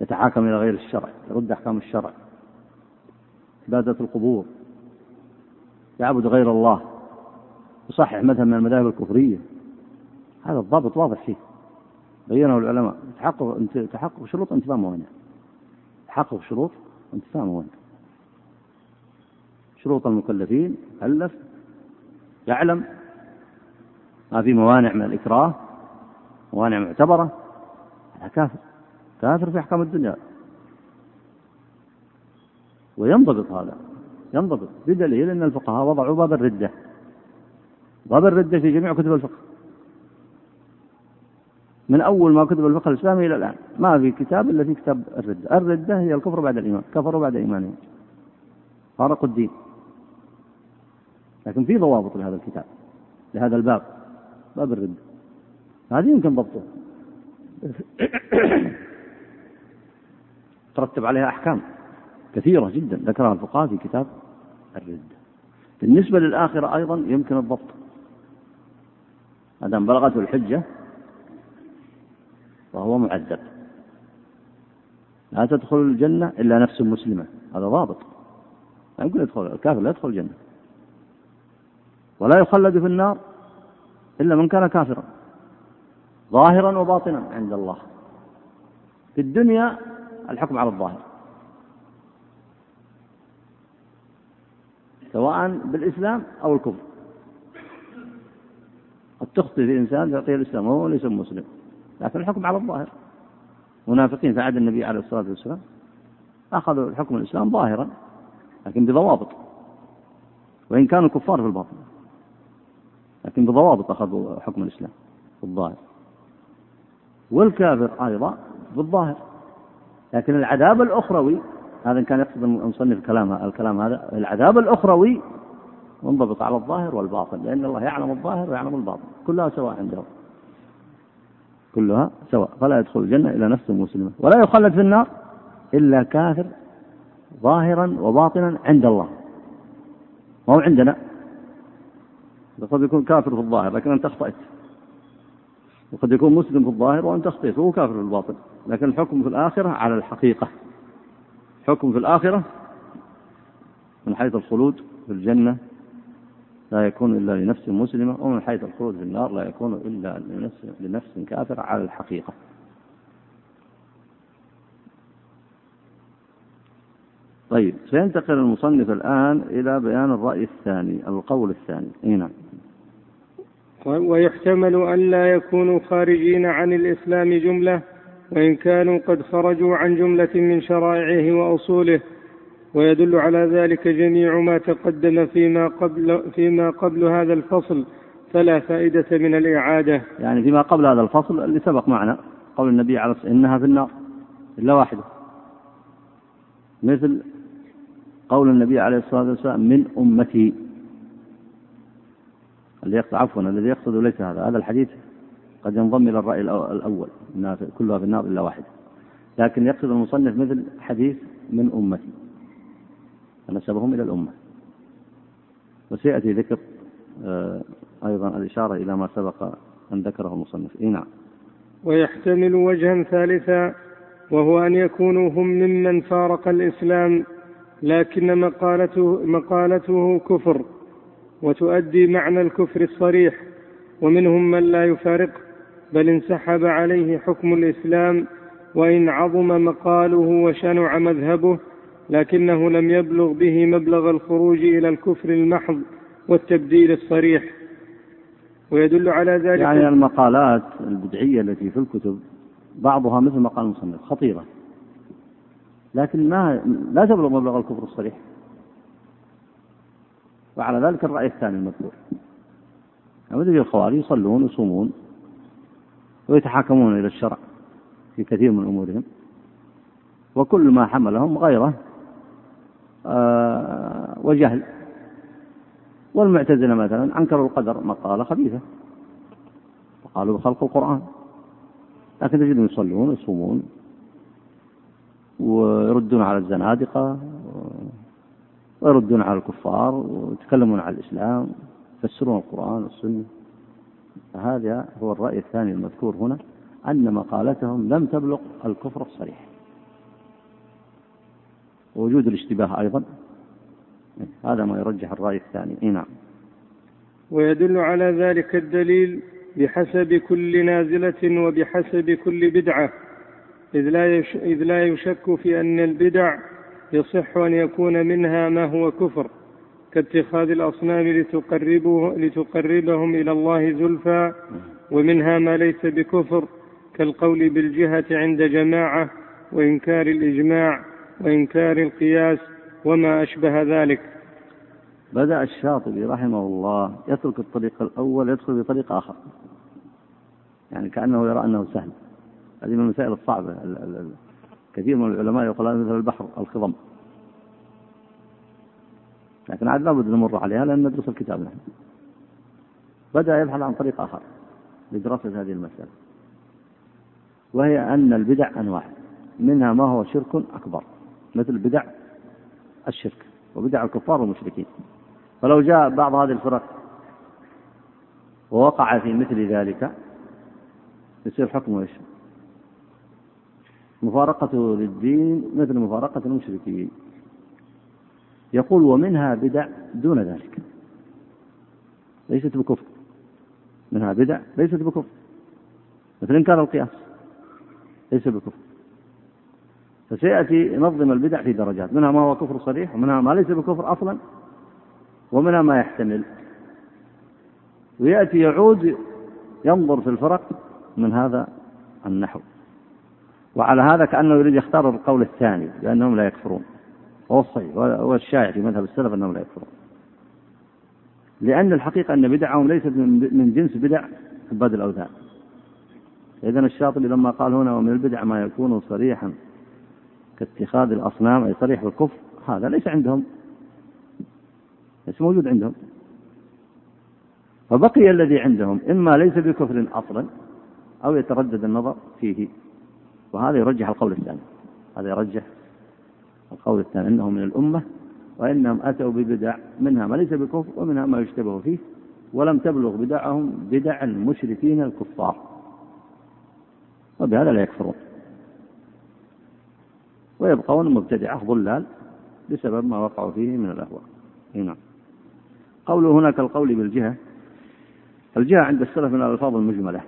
يتحاكم إلى غير الشرع يرد أحكام الشرع. عبادة القبور يعبد غير الله يصحح مذهب من المذاهب الكفرية. هذا الضابط واضح فيه. بينه العلماء تحقق تحقق شروط انتفاء موانع تحقق شروط انتفاء موانع شروط المكلفين ألف يعلم. ما في موانع من الإكراه موانع معتبرة. هذا كافر. كافر في أحكام الدنيا. وينضبط هذا ينضبط بدليل أن الفقهاء وضعوا باب الردة. باب الردة في جميع كتب الفقه. من أول ما كتب الفقه الإسلامي إلى الآن. ما في كتاب إلا في كتاب الردة. الردة هي الكفر بعد الإيمان. كفروا بعد إيمانهم فارقوا الدين. لكن في ضوابط لهذا الكتاب لهذا الباب باب الردة. هذه يمكن ضبطه. ترتب عليها أحكام كثيرة جدا ذكرها الفقهاء في كتاب الردة بالنسبة للآخرة أيضا يمكن الضبط. ما بلغته الحجة فهو معذب. لا تدخل الجنة إلا نفس مسلمة. هذا ضابط. لا يمكن يدخل الكافر لا يدخل الجنة. ولا يخلد في النار إلا من كان كافرا. ظاهرا وباطنا عند الله. في الدنيا الحكم على الظاهر. سواء بالإسلام أو الكفر. قد تخطي في إنسان تعطيه الإسلام وهو ليس مسلم. لكن الحكم على الظاهر. منافقين في عهد النبي عليه الصلاة والسلام أخذوا الحكم الإسلام ظاهرا لكن بضوابط. وإن كانوا كفار في الباطن لكن بضوابط أخذوا حكم الإسلام في الظاهر. والكافر أيضا بالظاهر. لكن العذاب الأخروي هذا كان يقصد المصنف الكلام الكلام هذا العذاب الأخروي منضبط على الظاهر والباطن لأن الله يعلم الظاهر ويعلم الباطن كلها سواء عنده. كلها سواء فلا يدخل الجنة إلا نفس مسلمة. ولا يخلد في النار إلا كافر ظاهرا وباطنا عند الله. ما هو عندنا؟ قد يكون كافر في الظاهر لكن أنت أخطأت. وقد يكون مسلم في الظاهر وأنت أخطأت وهو كافر في الباطن لكن الحكم في الآخرة على الحقيقة. حكم في الآخرة من حيث الخلود في الجنة لا يكون إلا لنفس مسلمة ومن حيث الخلود في النار لا يكون إلا لنفس, لنفس كافرة على الحقيقة. طيب سينتقل المصنف الآن إلى بيان الرأي الثاني القول الثاني. أي نعم. ويحتمل أن لا يكونوا خارجين عن الإسلام جملة وإن كانوا قد خرجوا عن جملة من شرائعه وأصوله ويدل على ذلك جميع ما تقدم فيما قبل فيما قبل هذا الفصل فلا فائدة من الإعادة. يعني فيما قبل هذا الفصل اللي سبق معنا قول النبي الصلاة إنها في النار إلا واحدة. مثل قول النبي عليه الصلاة والسلام من أمتي اللي يقصد عفوا الذي يقصد ليس هذا هذا الحديث قد ينضم إلى الرأي الأول أنها كلها في النار إلا واحدة لكن يقصد المصنف مثل حديث من أمتي. فنسبهم إلى الأمة. وسيأتي ذكر آه، أيضا الإشارة إلى ما سبق أن ذكره المصنف. إيه نعم. ويحتمل وجها ثالثا وهو أن يكونوا هم ممن فارق الإسلام لكن مقالته, مقالته كفر. وتؤدي معنى الكفر الصريح ومنهم من لا يفارقه بل انسحب عليه حكم الإسلام وإن عظم مقاله وشنع مذهبه لكنه لم يبلغ به مبلغ الخروج إلى الكفر المحض والتبديل الصريح. ويدل على ذلك يعني المقالات البدعية التي في الكتب بعضها مثل مقال المصنف خطيرة. لكن ما لا تبلغ مبلغ الكفر الصريح. وعلى ذلك الرأي الثاني المذكور. مثل الخوارج يصلون ويصومون ويتحاكمون إلى الشرع في كثير من أمورهم وكل ما حملهم غيره آه، وجهل. والمعتزلة مثلا أنكروا القدر مقالة خبيثة وقالوا بخلق القرآن. لكن تجدهم يصلون ويصومون ويردون على الزنادقة ويردون على الكفار ويتكلمون على الإسلام يفسرون القرآن والسنة. فهذا هو الرأي الثاني المذكور هنا أن مقالتهم لم تبلغ الكفر الصريح. ووجود الاشتباه أيضا هذا ما يرجح الرأي الثاني. إيه نعم. ويدل على ذلك الدليل بحسب كل نازلة وبحسب كل بدعة. إذ لا, يش... إذ لا يشك في أن البدع يصح أن يكون منها ما هو كفر كاتخاذ الأصنام لتقربه لتقربهم إلى الله زلفى ومنها ما ليس بكفر كالقول بالجهة عند جماعة وإنكار الإجماع وإنكار القياس وما أشبه ذلك. بدأ الشاطبي رحمه الله يترك الطريق الأول يدخل بطريق آخر. يعني كأنه يرى أنه سهل. هذه من المسائل الصعبة كثير من العلماء يقول مثل البحر الخضم. لكن عاد لابد نمر عليها لأن ندرس الكتاب نحن. بدأ يبحث عن طريق آخر لدراسة هذه المسألة. وهي أن البدع أنواع. منها ما هو شرك أكبر مثل بدع الشرك وبدع الكفار والمشركين. فلو جاء بعض هذه الفرق ووقع في مثل ذلك يصير حكمه إيش؟ مفارقته للدين مثل مفارقة المشركين. يقول ومنها بدع دون ذلك. ليست بكفر. منها بدع ليست بكفر. مثل إنكار القياس. ليس بكفر. فسيأتي ينظم البدع في درجات. منها ما هو كفر صريح ومنها ما ليس بكفر أصلا. ومنها ما يحتمل. ويأتي يعود ينظر في الفرق من هذا النحو. وعلى هذا كأنه يريد يختار القول الثاني لأنهم لا يكفرون. وهو الصحيح. هو الشائع في مذهب السلف أنهم لا يكفرون. لأن الحقيقة أن بدعهم ليست من جنس بدع عباد الأوثان. إذا الشاطبي لما قال هنا ومن البدع ما يكون صريحا كاتخاذ الأصنام أي صريح بالكفر هذا ليس عندهم. ليس موجود عندهم. فبقي الذي عندهم إما ليس بكفر أصلا أو يتردد النظر فيه. وهذا يرجح القول الثاني. هذا يرجح القول الثاني أنه من الأمة وإنهم أتوا ببدع منها ما ليس بكفر ومنها ما يشتبه فيه ولم تبلغ بدعهم بدع المشركين الكفار. وبهذا لا يكفرون. ويبقون مبتدعة ضلال بسبب ما وقعوا فيه من الأهواء. نعم. قوله هناك القول بالجهة. الجهة عند السلف من الألفاظ المجملة.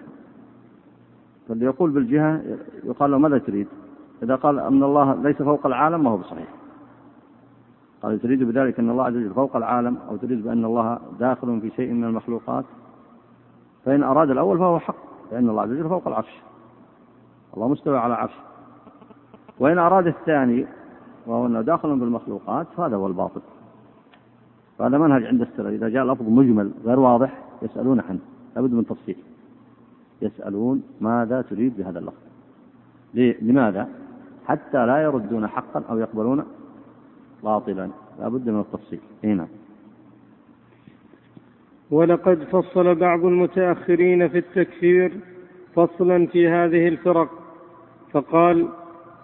فاللي يقول بالجهة يقال له ماذا تريد؟ إذا قال أن الله ليس فوق العالم ما هو بصحيح. قال تريد بذلك أن الله عز وجل فوق العالم أو تريد بأن الله داخل في شيء من المخلوقات؟ فإن أراد الأول فهو حق لأن الله عز وجل فوق العرش. الله مستوى على عرش. وإن أراد الثاني وهو أنه داخل بالمخلوقات فهذا هو الباطل. فهذا منهج عند السلف. إذا جاء لفظ مجمل غير واضح يسألون عنه. لابد من تفصيل. يسألون ماذا تريد بهذا اللفظ. لماذا؟ حتى لا يردون حقا أو يقبلون باطلا. لا بد من التفصيل. هنا نعم. ولقد فصل بعض المتأخرين في التكفير فصلا في هذه الفرق. فقال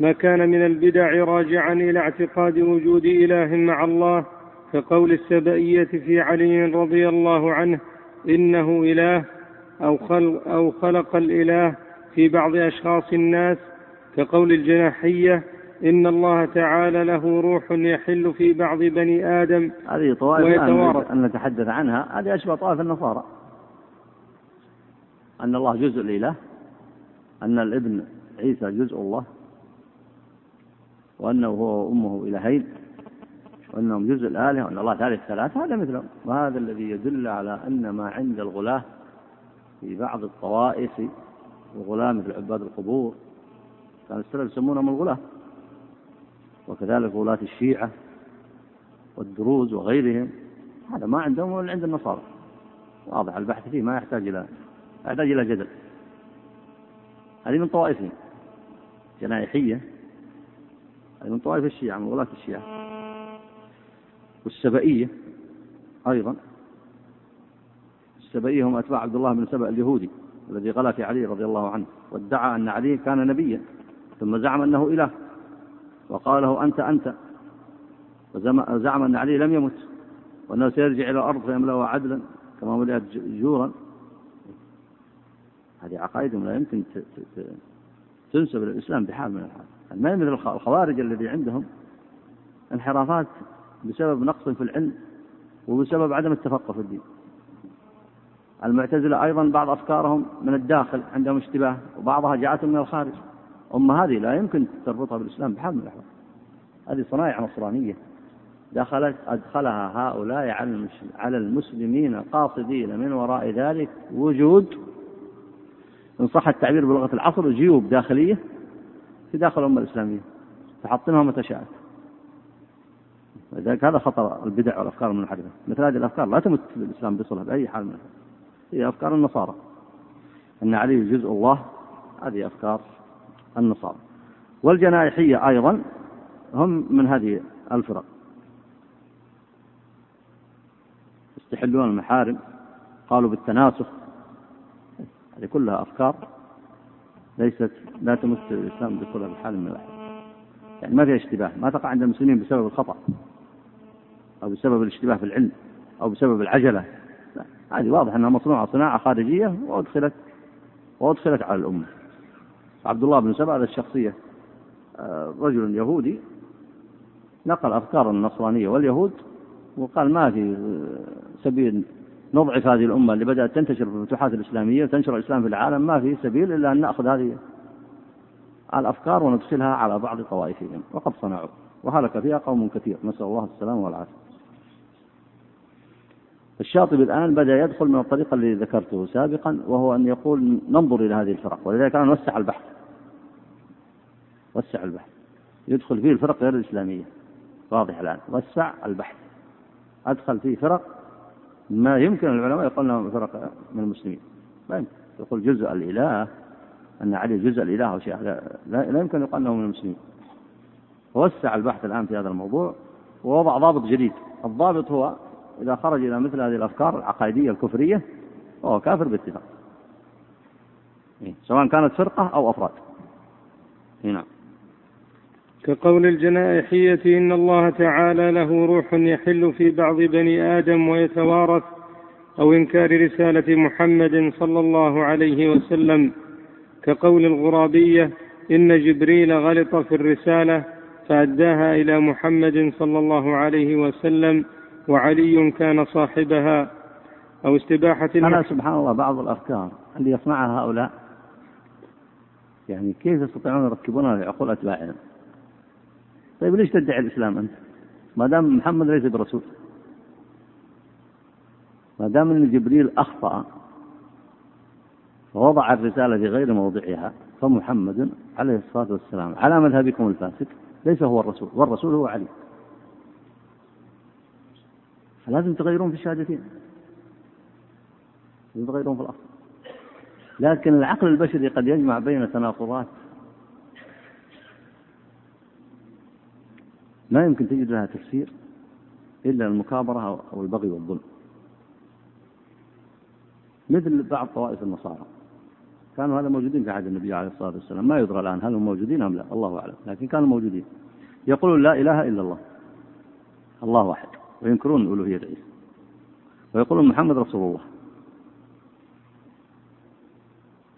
ما كان من البدع راجعا إلى اعتقاد وجود إله مع الله كقول السبائية في علي رضي الله عنه إنه إله أو خلق, أو خلق الإله في بعض أشخاص الناس كقول الجناحية إن الله تعالى له روح يحل في بعض بني آدم هذه طوائف أن نتحدث عنها. هذه أشبه طوائف النصارى. أن الله جزء الإله أن الابن عيسى جزء الله وأنه هو وأمه إلهين وأنهم جزء الآلهة وأن الله ثالث ثلاثة هذا مثلهم. وهذا الذي يدل على أن ما عند الغلاة في بعض الطوائف الغلاة مثل عباد القبور كان السلف يسمونهم الغلاة وكذلك غلاة الشيعة والدروز وغيرهم هذا ما عندهم ولا عند النصارى. واضح البحث فيه ما يحتاج إلى يحتاج إلى جدل. هذه من طوائفهم جنائحية هذه من طوائف الشيعة من غلاة الشيعة. والسبئية أيضا. السبئية هم أتباع عبد الله بن سبأ اليهودي الذي غلا في علي رضي الله عنه وادعى أن علي كان نبيا. ثم زعم أنه إله. وقال له أنت أنت. وزعم أن علي لم يمت. وأنه سيرجع إلى الأرض فيملأها عدلا كما ملئت جورا. هذه عقائدهم لا يمكن تنسب إلى الإسلام بحال من الحال. ما مثل الخوارج الذي عندهم انحرافات بسبب نقص في العلم وبسبب عدم التفقه في الدين. المعتزلة أيضا بعض أفكارهم من الداخل عندهم اشتباه وبعضها جاءتهم من الخارج. أما هذه لا يمكن تربطها بالإسلام بحال من الأحوال. هذه صنايع نصرانية. دخلت أدخلها هؤلاء على المسلمين قاصدين. من وراء ذلك وجود إن صح التعبير بلغة العصر جيوب داخلية في داخل الأمة الإسلامية. تحطمها متى شاءت لذلك هذا خطر البدع والأفكار المنحرفة. مثل هذه الأفكار لا تمت الإسلام بصلة بأي حال من هي أفكار النصارى. أن علي جزء الله. هذه أفكار النصارى. والجنائحية أيضا هم من هذه الفرق. يستحلون المحارم قالوا بالتناسخ. هذه كلها أفكار ليست لا تمس الإسلام بصلة بحال من الأحوال يعني ما فيها اشتباه ما تقع عند المسلمين بسبب الخطأ أو بسبب الاشتباه في العلم أو بسبب العجلة. هذه واضح أنها مصنوعة صناعة خارجية وأدخلت وأدخلت على الأمة. عبد الله بن سبع هذا الشخصية. آه، رجل يهودي نقل أفكار النصرانية واليهود وقال ما في سبيل نضعف هذه الأمة اللي بدأت تنتشر في الفتوحات الإسلامية وتنشر الإسلام في العالم ما في سبيل إلا أن نأخذ هذه الأفكار وندخلها على بعض طوائفهم وقد صنعوا وهلك فيها قوم كثير. نسأل الله السلامة والعافية. الشاطبي الآن بدأ يدخل من الطريقة اللي ذكرته سابقا وهو أن يقول ننظر إلى هذه الفرق. ولذلك أنا نوسع البحث. وسع البحث. يدخل فيه الفرق غير الإسلامية. واضح الآن. وسع البحث. أدخل فيه فرق ما يمكن العلماء يقول لهم فرق من المسلمين. لا يمكن. يقول جزء الإله أن علي جزء الإله أو شيء. لا, لا يمكن يقال أنه من المسلمين. وسع البحث الآن في هذا الموضوع ووضع ضابط جديد. الضابط هو إذا خرج إلى مثل هذه الأفكار العقائدية الكفرية فهو كافر باتفاق. إيه، سواء كانت فرقة أو أفراد. إيه، نعم. كقول الجنائحية إن الله تعالى له روح يحل في بعض بني آدم ويتوارث أو إنكار رسالة محمد صلى الله عليه وسلم. كقول الغرابية إن جبريل غلط في الرسالة فأداها إلى محمد صلى الله عليه وسلم. وعلي كان صاحبها أو استباحة أنا سبحان الله بعض الأفكار اللي يصنعها هؤلاء. يعني كيف يستطيعون يركبونها في عقول أتباعهم؟ طيب ليش تدعي الإسلام أنت؟ ما دام محمد ليس برسول. ما دام أن جبريل أخطأ ووضع الرسالة في غير موضعها فمحمد عليه الصلاة والسلام على مذهبكم الفاسد ليس هو الرسول والرسول هو علي. فلازم تغيرون في الشهادتين. لازم تغيرون في الأصل. لكن العقل البشري قد يجمع بين تناقضات. ما يمكن تجد لها تفسير إلا المكابرة أو البغي والظلم. مثل بعض طوائف النصارى. كانوا هذا موجودين في عهد النبي عليه الصلاة والسلام. ما يدرى الآن هل هم موجودين أم لا. الله أعلم. لكن كانوا موجودين. يقولون لا إله إلا الله. الله واحد. وينكرون ألوهية عيسى ويقولون محمد رسول الله.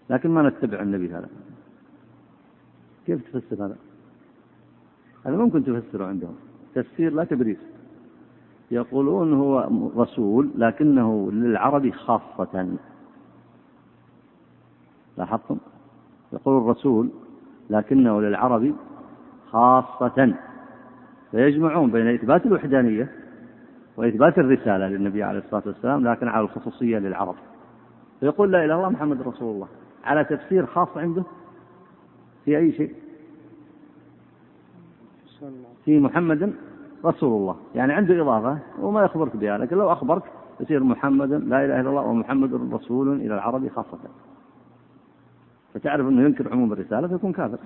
لكن ما نتبع النبي هذا. كيف تفسر هذا؟ هذا ممكن تفسره عندهم. تفسير لا تبرير يقولون هو رسول لكنه للعرب خاصة. لاحظتم؟ يقول الرسول لكنه للعرب خاصة. فيجمعون بين إثبات الوحدانية وإثبات الرسالة للنبي عليه الصلاة والسلام لكن على الخصوصية للعرب. فيقول لا إله إلا الله محمد رسول الله. على تفسير خاص عنده؟ في أي شيء؟ في محمد رسول الله. يعني عنده إضافة وما يخبرك بها لكن لو أخبرك يصير محمد لا إله إلا الله ومحمد رسول إلى العرب خاصة. فتعرف أنه ينكر عموم الرسالة فيكون كافر.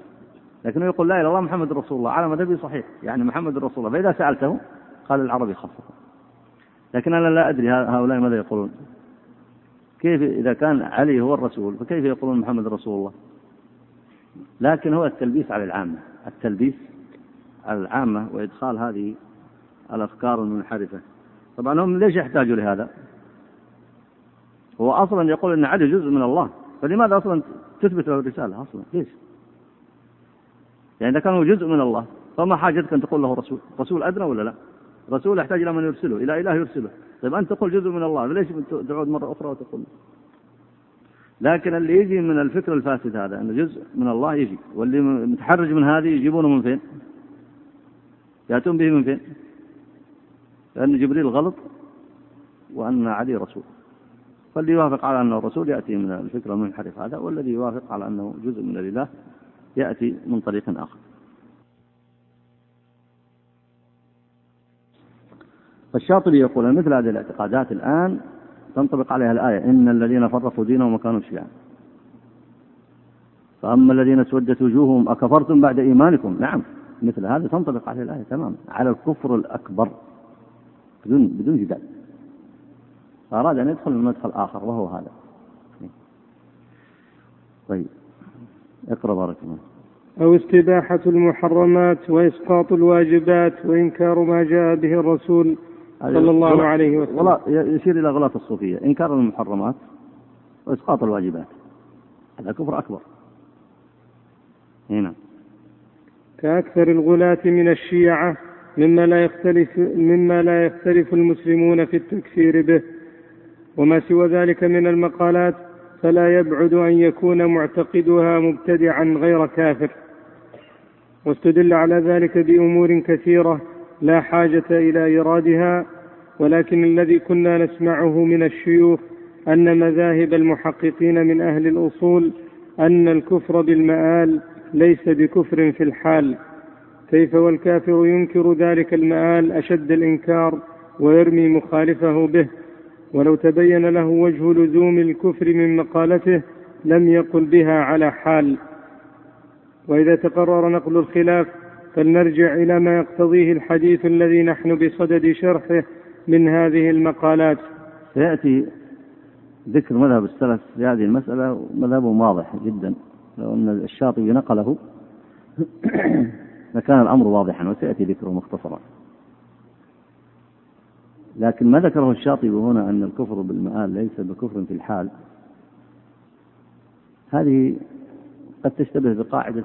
لكنه يقول لا إله إلا الله محمد رسول الله. على مذهبي صحيح. يعني محمد رسول الله. فإذا سألته قال العربي خاصة. لكن أنا لا أدري هؤلاء ماذا يقولون. كيف إذا كان علي هو الرسول فكيف يقولون محمد رسول الله؟ لكن هو التلبيس على العامة التلبيس على العامة وإدخال هذه الأفكار المنحرفة. طبعا هم ليش يحتاجوا لهذا؟ هو أصلا يقول أن علي جزء من الله فلماذا أصلا تثبت له الرسالة أصلا؟ ليش؟ يعني إذا كان هو جزء من الله فما حاجتك أن تقول له رسول رسول أدنى ولا لا؟ رسول يحتاج إلى من يرسله إلى إله يرسله. طيب أنت تقول جزء من الله ليش تعود مرة أخرى وتقول؟ لكن اللي يجي من الفكر الفاسد هذا أنه جزء من الله يجي. واللي متحرج من هذه يجيبونه من فين؟ يأتون به من فين؟ لأن جبريل غلط وأن علي رسول. فاللي يوافق على أنه رسول يأتي من الفكر المنحرف هذا والذي يوافق على أنه جزء من الإله يأتي من طريق آخر. فالشاطبي يقول مثل هذه الاعتقادات الآن تنطبق عليها الآية إن الذين فرقوا دينهم وكانوا شيعا. فأما الذين اسودت وجوههم أكفرتم بعد إيمانكم؟ نعم مثل هذا تنطبق عليه الآية تماما. على الكفر الأكبر بدون بدون جدال. فأراد أن يدخل من مدخل آخر وهو هذا. طيب اقرأ بارك الله أو استباحة المحرمات وإسقاط الواجبات وإنكار ما جاء به الرسول صلى الله عليه وسلم. والله يشير إلى غلاة الصوفية إنكار المحرمات وإسقاط الواجبات. هذا كفر أكبر. هنا. كأكثر الغلاة من الشيعة مما لا يختلف مما لا يختلف المسلمون في التكفير به. وما سوى ذلك من المقالات فلا يبعد أن يكون معتقدها مبتدعا غير كافر. واستدل على ذلك بأمور كثيرة لا حاجة إلى إيرادها ولكن الذي كنا نسمعه من الشيوخ أن مذاهب المحققين من أهل الأصول أن الكفر بالمآل ليس بكفر في الحال. كيف والكافر ينكر ذلك المآل أشد الإنكار ويرمي مخالفه به؟ ولو تبين له وجه لزوم الكفر من مقالته لم يقل بها على حال. وإذا تقرر نقل الخلاف فلنرجع إلى ما يقتضيه الحديث الذي نحن بصدد شرحه من هذه المقالات. سيأتي ذكر مذهب السلف في هذه المسألة مذهبه واضح جدا. لو أن الشاطبي نقله لكان الأمر واضحا وسيأتي ذكره مختصرا. لكن ما ذكره الشاطبي هنا أن الكفر بالمآل ليس بكفر في الحال هذه قد تشتبه بقاعدة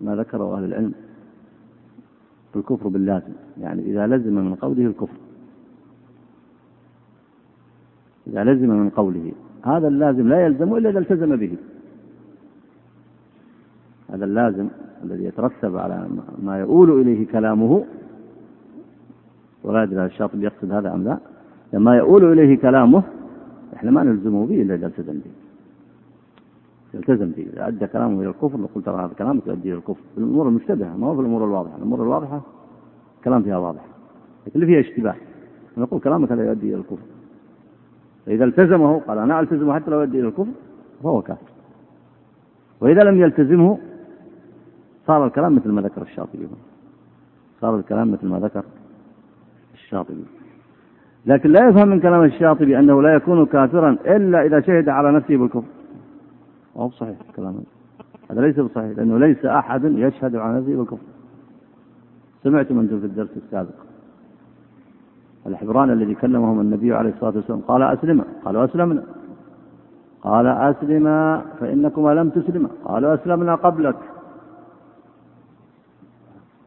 ما ذكره أهل العلم. الكفر باللازم يعني إذا لزم من قوله الكفر. إذا لزم من قوله هذا اللازم لا يلزم إلا إذا التزم به. هذا اللازم الذي يترتب على ما يؤول إليه كلامه ولا أدري الشاطبي يقصد هذا أم لا لما يؤول إليه كلامه إحنا ما نلزمه به إلا إذا التزم به. به إذا أدى كلامه إلى الكفر نقول ترى هذا كلامك يؤدي إلى الكفر. في الأمور المشتبهة ما هو في الأمور الواضحة؟ الأمور الواضحة كلام فيها واضح. لكن اللي فيها اشتباه. نقول كلامك لا يؤدي إلى الكفر. فإذا التزمه قال أنا ألتزمه حتى لو يؤدي إلى الكفر فهو كافر. وإذا لم يلتزمه صار الكلام مثل ما ذكر الشاطبي صار الكلام مثل ما ذكر الشاطبي. لكن لا يفهم من كلام الشاطبي أنه لا يكون كافرا إلا إذا شهد على نفسه بالكفر. وهو صحيح الكلام هذا ليس بصحيح لأنه ليس أحد يشهد على نفسه بالكفر. سمعتم أنتم في الدرس السابق. الحبران الذي كلمهم النبي عليه الصلاة والسلام قال أسلم قالوا أسلمنا. قال أسلما فإنكما لم تسلما قالوا أسلمنا قبلك.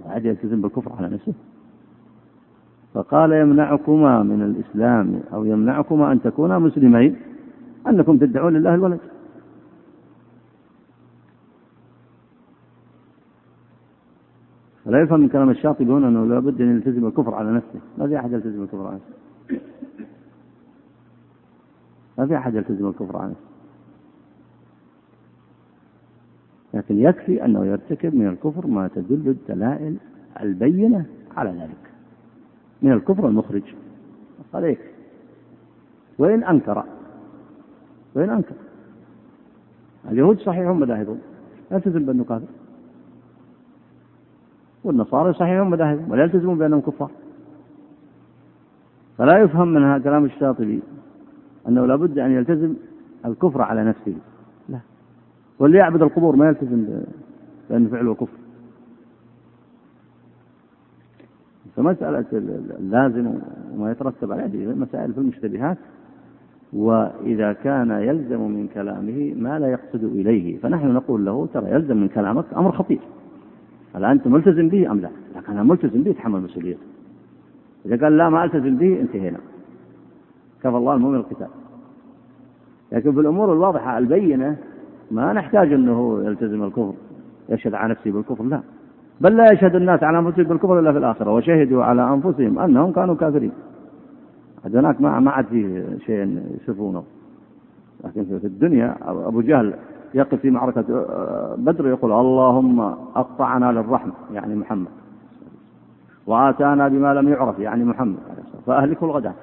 أحد يلتزم بالكفر على نفسه. فقال يمنعكما من الإسلام أو يمنعكما أن تكونا مسلمين أنكم تدعون لله الولد. فلا يفهم من كلام الشاطبي هنا أنه لابد أن يلتزم الكفر على نفسه. ما في أحد يلتزم الكفر على نفسه. ما في أحد يلتزم الكفر على نفسه. لكن يكفي أنه يرتكب من الكفر ما تدل الدلائل البينة على ذلك. من الكفر المخرج. هذا يكفي وإن أنكر. وإن أنكر. اليهود صحيح هم مذاهبهم. لا يلتزم بأنه كافر والنصارى هم مذاهبهم ولا يلتزمون بأنهم كفار. فلا يفهم من كلام الشاطبي أنه لابد أن يلتزم الكفر على نفسه. لا. واللي يعبد القبور ما يلتزم بأن فعله كفر. فمسألة اللازم وما يترتب عليه هذه مسائل في المشتبهات وإذا كان يلزم من كلامه ما لا يقصد إليه. فنحن نقول له ترى يلزم من كلامك أمر خطير. هل أنت ملتزم به أم لا؟ لكن أنا ملتزم به تحمل مسؤوليته إذا قال لا ما ألتزم به انتهينا. كفى الله المؤمن القتال. لكن في الأمور الواضحة البينة ما نحتاج أنه يلتزم الكفر يشهد على نفسه بالكفر لا. بل لا يشهد الناس على أنفسهم بالكفر إلا في الآخرة. وشهدوا على أنفسهم أنهم كانوا كافرين. هناك ما ما عاد فيه شيء يصفونه. لكن في الدنيا أبو جهل يقف في معركة بدر يقول اللهم أقطعنا للرحمة يعني محمد. وآتانا بما لم يعرف يعني محمد فأهلكه الغداة.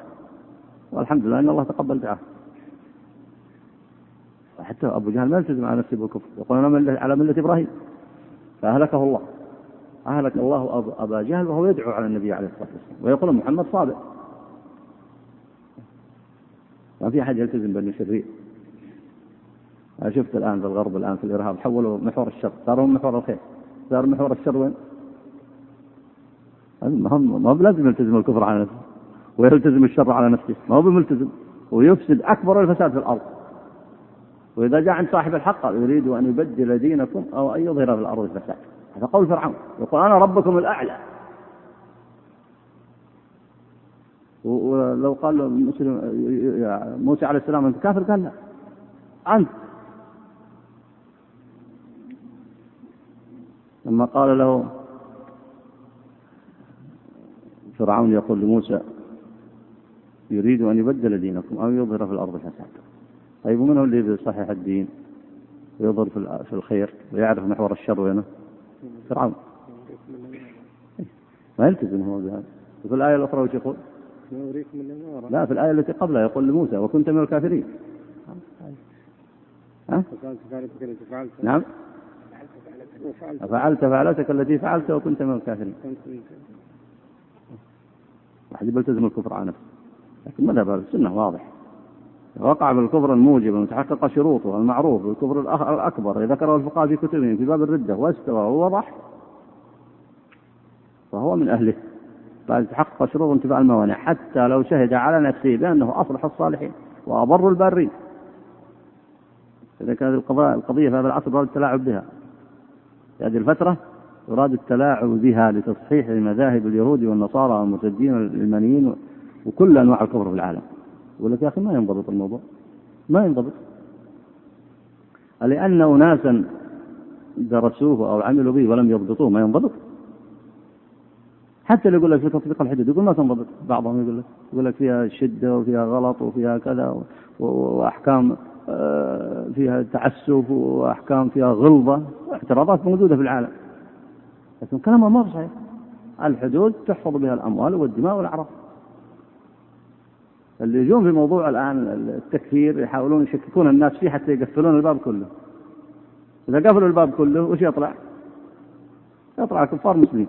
والحمد لله أن الله تقبل دعاه. حتى أبو جهل ما يلتزم على نفسه بالكفر. يقول أنا على ملة إبراهيم. فأهلكه الله. أهلك الله أبا جهل وهو يدعو على النبي عليه الصلاة والسلام. ويقول محمد صادق. ما في أحد يلتزم أنا شفت الآن في الغرب الآن في الإرهاب حولوا محور الشر. صاروا محور الخير. صار محور الشر وين؟ ما هو لازم يلتزم الكفر على نفسه ويلتزم الشر على نفسه. ما هو بملتزم. ويفسد أكبر الفساد في الأرض. وإذا جاء عند صاحب الحق يريد أن يبدل دينكم أو أن يظهر في الأرض الفساد. هذا قول فرعون. يقول أنا ربكم الأعلى. ولو قال موسى عليه السلام أنت كافر؟ قال لا. أنت لما قال له فرعون يقول لموسى يريد أن يبدل دينكم أو يظهر في الأرض الفساد طيب ومن هو اللي يصحح الدين؟ ويظهر في الخير ويعرف محور الشر وينه؟ فرعون. ما يلتزم هو بهذا. وفي الآية الأخرى وش يقول؟ لا في الآية التي قبلها يقول لموسى وكنت من الكافرين. ها؟ نعم. فعلت. فعلتك التي فعلت وكنت من الكافرين. واحد يلتزم الكفر على نفسه. لكن مذهب السنة واضح. وقع بالكفر الموجب المتحقق شروطه المعروف بالكفر الأكبر. ذكره الفقهاء في كتبهم في باب الردة واستوى ووضح فهو من أهله. بعد تحقق شروط انتفاء الموانع. حتى لو شهد على نفسه بأنه أصلح الصالحين وأبر البارين. إذا كانت القضية في هذا العصر التلاعب بها. في هذه الفترة يراد التلاعب بها لتصحيح مذاهب اليهود والنصارى والمرتدين والعلمانيين وكل أنواع الكفر في العالم. يقول لك يا أخي ما ينضبط الموضوع. ما ينضبط. لأن أناسا درسوه أو عملوا به ولم يضبطوه ما ينضبط. حتى اللي يقول لك في تطبيق الحدود يقول ما تنضبط. بعضهم يقول لك يقول لك فيها شدة وفيها غلط وفيها كذا وأحكام آه، فيها تعسف وأحكام فيها غلظة واعتراضات موجودة في العالم لكن كلامه ما صحيح الحدود تحفظ بها الأموال والدماء والأعراض اللي يجون في موضوع الآن التكفير يحاولون يشككون الناس فيه حتى يقفلون الباب كله إذا قفلوا الباب كله وش يطلع؟ يطلع كفار مسلمين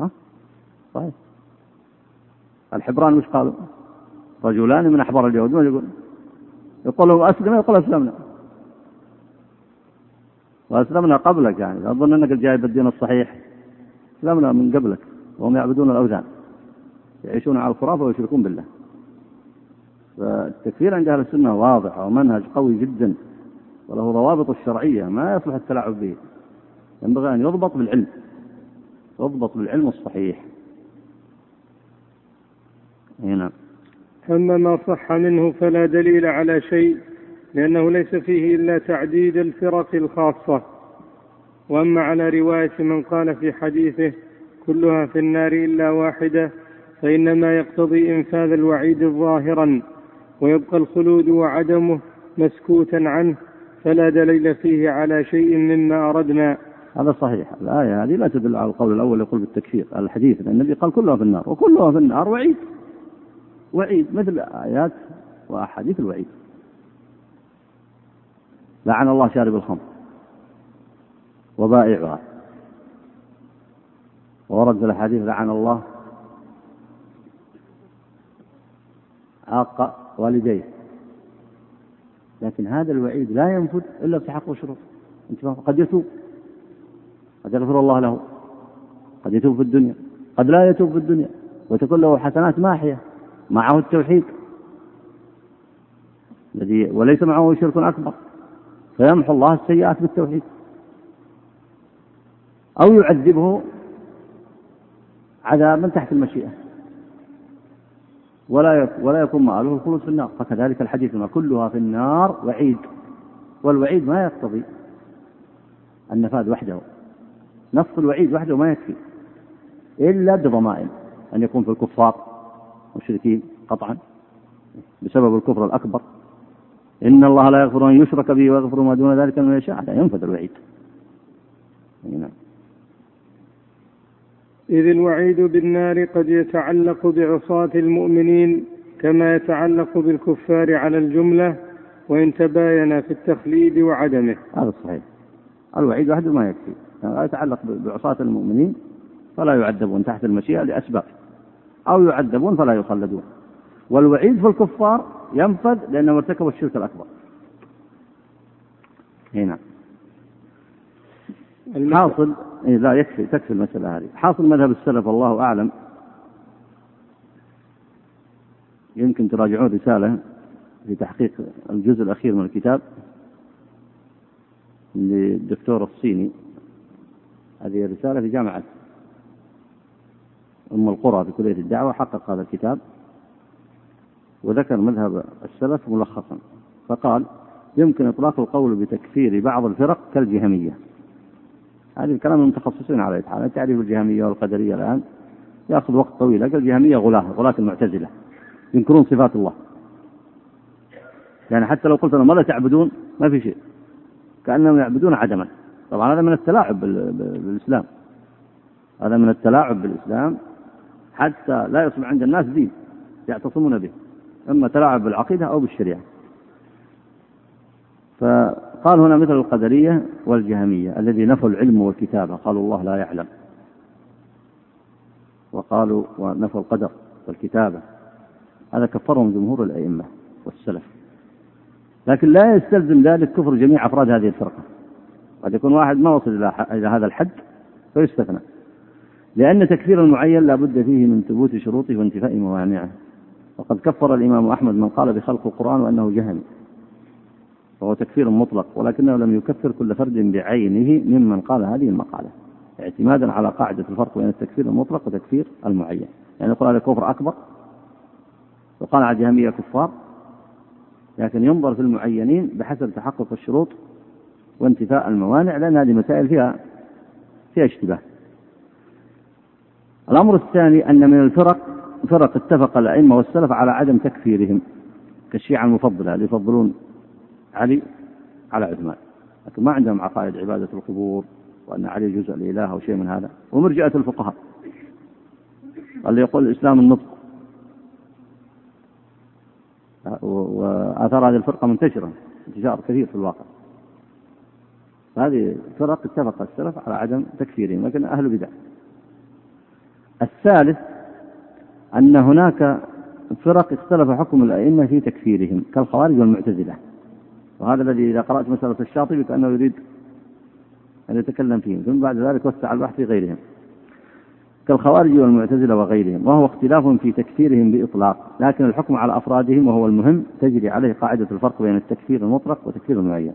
ها؟ صحيح الحبران وش قالوا؟ رجلان من أحبار اليهود ما يقول؟ يقول أسلم يقول أسلمنا. وأسلمنا قبلك يعني. أظن أنك الجاي بالدين الصحيح. أسلمنا من قبلك. وهم يعبدون الأوثان. يعيشون على الخرافة ويشركون بالله. فالتكفير عند أهل السنة واضح ومنهج قوي جدا. وله ضوابط الشرعية ما يصلح التلاعب به. ينبغي أن يضبط بالعلم. يضبط بالعلم الصحيح. هنا أما ما صح منه فلا دليل على شيء لأنه ليس فيه إلا تعديد الفرق الخاصة. وأما على رواية من قال في حديثه كلها في النار إلا واحدة فإنما يقتضي إنفاذ الوعيد ظاهرا ويبقى الخلود وعدمه مسكوتا عنه فلا دليل فيه على شيء مما أردنا. هذا صحيح. الآية هذه لا تدل على القول الأول يقول بالتكفير الحديث النبي قال كلها في النار وكلها في النار وعيد. وعيد مثل آيات وأحاديث الوعيد. لعن الله شارب الخمر وبائعها. ورد في الحديث لعن الله عاق والديه. لكن هذا الوعيد لا ينفذ إلا بتحقق شروط قد يتوب. قد يغفر الله له. قد يتوب في الدنيا. قد لا يتوب في الدنيا. وتكون له حسنات ماحية. معه التوحيد. الذي وليس معه شرك أكبر. فيمحو الله السيئات بالتوحيد. أو يعذبه عذابا تحت المشيئة. ولا ولا يكون مآله الخلود في النار. فكذلك الحديث ما كلها في النار وعيد. والوعيد ما يقتضي النفاذ وحده. نص الوعيد وحده ما يكفي. إلا بضمائن. أن يكون في الكفار. مشركين قطعا بسبب الكفر الأكبر. إن الله لا يغفر أن يشرك به ويغفر ما دون ذلك من يشاء لا ينفذ الوعيد. نعم إذ الوعيد بالنار قد يتعلق بعصاة المؤمنين كما يتعلق بالكفار على الجملة وإن تباين في التخليد وعدمه. هذا صحيح. الوعيد وحده ما يكفي. يعني يتعلق بعصاة المؤمنين فلا يعذبون تحت المشيئة لأسباب. أو يعذبون فلا يخلدون. والوعيد في الكفار ينفذ لأنهم ارتكبوا الشرك الأكبر. هنا حاصل إيه لا يكفي تكفي المسألة هذه. حاصل مذهب السلف والله أعلم. يمكن تراجعون رسالة في تحقيق الجزء الأخير من الكتاب للدكتور الصيني. هذه رسالة في جامعة أم القرى في كلية الدعوة حقق هذا الكتاب وذكر مذهب السلف ملخصا. فقال يمكن إطلاق القول بتكفير بعض الفرق كالجهمية. هذه الكلام المتخصصين على حال تعريف الجهمية والقدرية الآن يأخذ وقت طويل لكن الجهمية غلاة غلاة المعتزلة ينكرون صفات الله. يعني حتى لو قلت لهم ماذا تعبدون؟ ما في شيء. كأنهم يعبدون عدما. طبعا هذا من التلاعب بالإسلام. هذا من التلاعب بالإسلام. حتى لا يصبح عند الناس دين يعتصمون به إما تلاعب بالعقيدة أو بالشريعة. فقال هنا مثل القدرية والجهمية الذي نفوا العلم والكتابة قالوا الله لا يعلم. وقالوا ونفوا القدر والكتابة. هذا كفرهم جمهور الأئمة والسلف. لكن لا يستلزم ذلك كفر جميع أفراد هذه الفرقة. قد يكون واحد ما وصل إلى هذا الحد فيستثنى. لأن تكفير المعين لا بد فيه من ثبوت شروطه وانتفاء موانعه. وقد كفر الإمام أحمد من قال بخلق القرآن وأنه جهمي وهو تكفير مطلق ولكنه لم يكفر كل فرد بعينه ممن قال هذه المقالة. اعتمادا على قاعدة الفرق بين التكفير المطلق وتكفير المعين. يعني يقول هذا كفر أكبر وقال على الجهمية كفار لكن ينظر في المعينين بحسب تحقق الشروط وانتفاء الموانع لأن هذه مسائل فيها فيها اشتباه. الأمر الثاني أن من الفرق فرق اتفق الأئمة والسلف على عدم تكفيرهم كالشيعة المفضلة اللي يفضلون علي على عثمان. لكن ما عندهم عقائد عبادة القبور وأن علي جزء الإله أو شيء من هذا. ومرجئة الفقهاء. اللي يقول الإسلام النطق. وآثار هذه الفرقة منتشرة انتشار كثير في الواقع. هذه فرق اتفق السلف على عدم تكفيرهم لكن أهل بدع. الثالث أن هناك فرق اختلف حكم الأئمة في تكفيرهم كالخوارج والمعتزلة. وهذا الذي إذا قرأت مسألة الشاطبي كأنه يريد أن يتكلم فيهم ثم بعد ذلك وسع البحث في غيرهم. كالخوارج والمعتزلة وغيرهم وهو اختلاف في تكفيرهم بإطلاق لكن الحكم على أفرادهم وهو المهم تجري عليه قاعدة الفرق بين التكفير المطلق وتكفير المعين.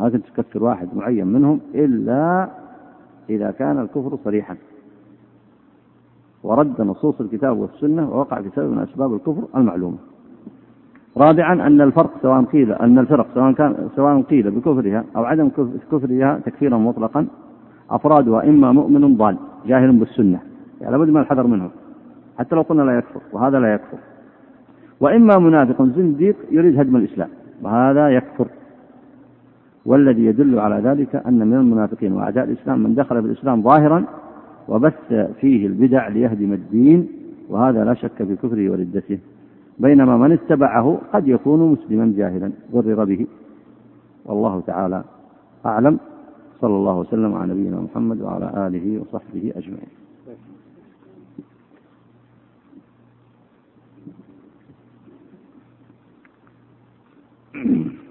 هذا تكفر واحد معين منهم إلا إذا كان الكفر صريحا. ورد نصوص الكتاب والسنة ووقع في سبب من أسباب الكفر المعلومة. رابعا أن الفرق سواء قيل أن الفرق سواء كان سواء قيل بكفرها أو عدم كفرها تكفيرا مطلقا أفرادها إما مؤمن ضال جاهل بالسنة. يعني لابد من الحذر منه. حتى لو قلنا لا يكفر وهذا لا يكفر. وإما منافق زنديق يريد هدم الإسلام وهذا يكفر. والذي يدل على ذلك أن من المنافقين وأعداء الإسلام من دخل بالإسلام ظاهرا وبث فيه البدع ليهدم الدين وهذا لا شك في كفره وردته. بينما من اتبعه قد يكون مسلما جاهلا ضرر به. والله تعالى أعلم. صلى الله وسلم على نبينا محمد وعلى آله وصحبه أجمعين.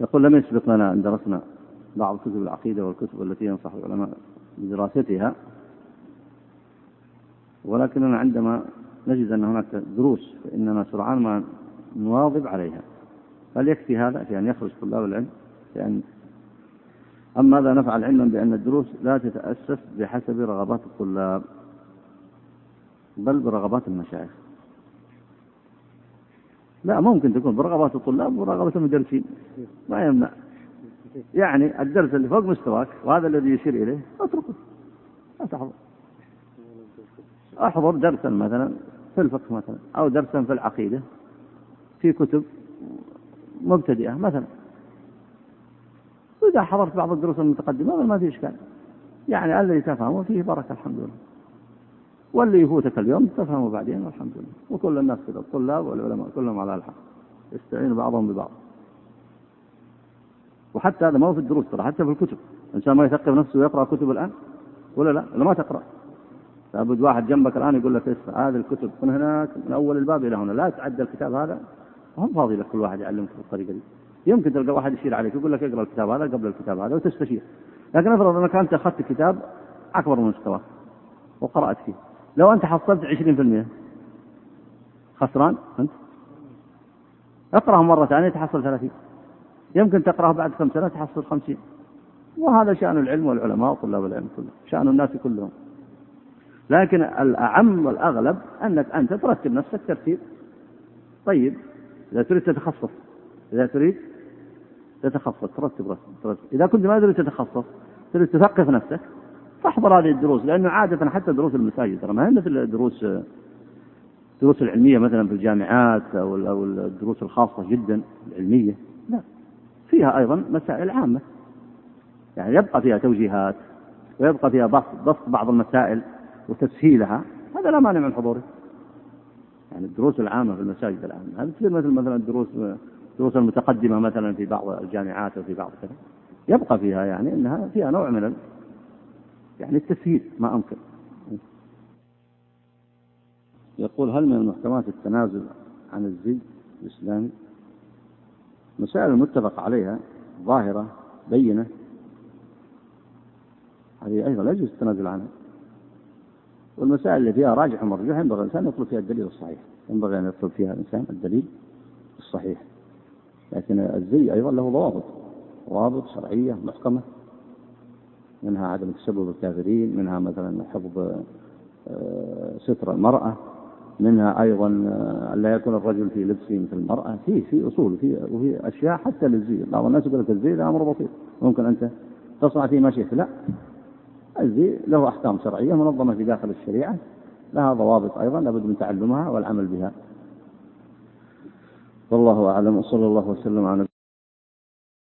يقول لم يسبق لنا أن درسنا بعض كتب العقيدة والكتب التي ينصح العلماء بدراستها ولكننا عندما نجد أن هناك دروس فإننا سرعان ما نواظب عليها. هل يكفي هذا؟ في أن يخرج طلاب العلم؟ لأن أم ماذا نفعل علما بأن الدروس لا تتأسس بحسب رغبات الطلاب؟ بل برغبات المشايخ. لا ممكن تكون برغبات الطلاب ورغبة المدرسين. ما يمنع. يعني الدرس اللي فوق مستواك وهذا الذي يشير إليه اتركه. لا تحضر. احضر درسا مثلا في الفقه مثلا أو درسا في العقيدة في كتب مبتدئة مثلا. وإذا حضرت بعض الدروس المتقدمة ما في إشكال. يعني الذي تفهمه فيه بركة الحمد لله. واللي يفوتك اليوم تفهمه بعدين والحمد لله. وكل الناس كذا الطلاب والعلماء كلهم على الحق يستعين بعضهم ببعض. وحتى هذا ما هو في الدروس ترى حتى في الكتب. الإنسان ما يثقف نفسه ويقرأ كتب الآن؟ ولا لا؟ ولا ما تقرأ. لابد واحد جنبك الآن يقول لك اسمع هذه الكتب من هناك من أول الباب إلى هنا. لا تعدى الكتاب هذا. هم فاضي لك كل واحد يعلمك بالطريقة دي. يمكن تلقى واحد يشير عليك يقول لك اقرأ الكتاب هذا قبل الكتاب هذا وتستشير. لكن افرض أنك أنت أخذت كتاب أكبر من مستواك وقرأت فيه. لو أنت حصلت 20% خسران؟ أنت؟ اقرأه مرة ثانية تحصل ثلاثين. يمكن تقرأه بعد خمس سنوات تحصل خمسين. وهذا شأن العلم والعلماء وطلاب العلم كلهم شأن الناس كلهم. لكن الأعم والأغلب أنك أنت ترتب نفسك ترتيب. طيب إذا تريد تتخصص إذا تريد تتخصص ترتب رتب إذا كنت ما تريد تتخصص تريد تثقف نفسك فاحضر هذه الدروس لأنه عادة حتى دروس المساجد ترى ما هي مثل دروس الدروس العلمية مثلا في الجامعات أو الدروس الخاصة جدا العلمية لا. فيها أيضا مسائل عامة. يعني يبقى فيها توجيهات ويبقى فيها بسط بعض المسائل وتسهيلها هذا لا مانع من حضوره. يعني الدروس العامة في المساجد الآن هذه تصير مثل مثلا الدروس الدروس المتقدمة مثلا في بعض الجامعات أو في بعض كذا. يبقى فيها يعني أنها فيها نوع من يعني التسهيل ما أنكر يقول هل من المحكمات التنازل عن الزي الإسلامي؟ مسائل المتفق عليها ظاهرة بينة. هذه أيضا لا يجوز التنازل عنها. والمسائل اللي فيها راجح ومرجوح ينبغي الإنسان يطلب فيها الدليل الصحيح. ينبغي أن يطلب فيها الإنسان الدليل الصحيح. لكن الزي أيضا له ضوابط ضوابط شرعية محكمة. منها عدم تسبب الكافرين منها مثلا حفظ آه، ستر المرأة منها أيضا آه، ألا يكون الرجل في لبسه مثل المرأة. في في أصول في وفي أشياء حتى للزي بعض الناس يقول لك الزي أمر بسيط. ممكن أنت تصنع فيه ما شئت. لا. الزي له أحكام شرعية منظمة في داخل الشريعة. لها ضوابط أيضا لابد من تعلمها والعمل بها. والله أعلم. وصلى الله وسلم على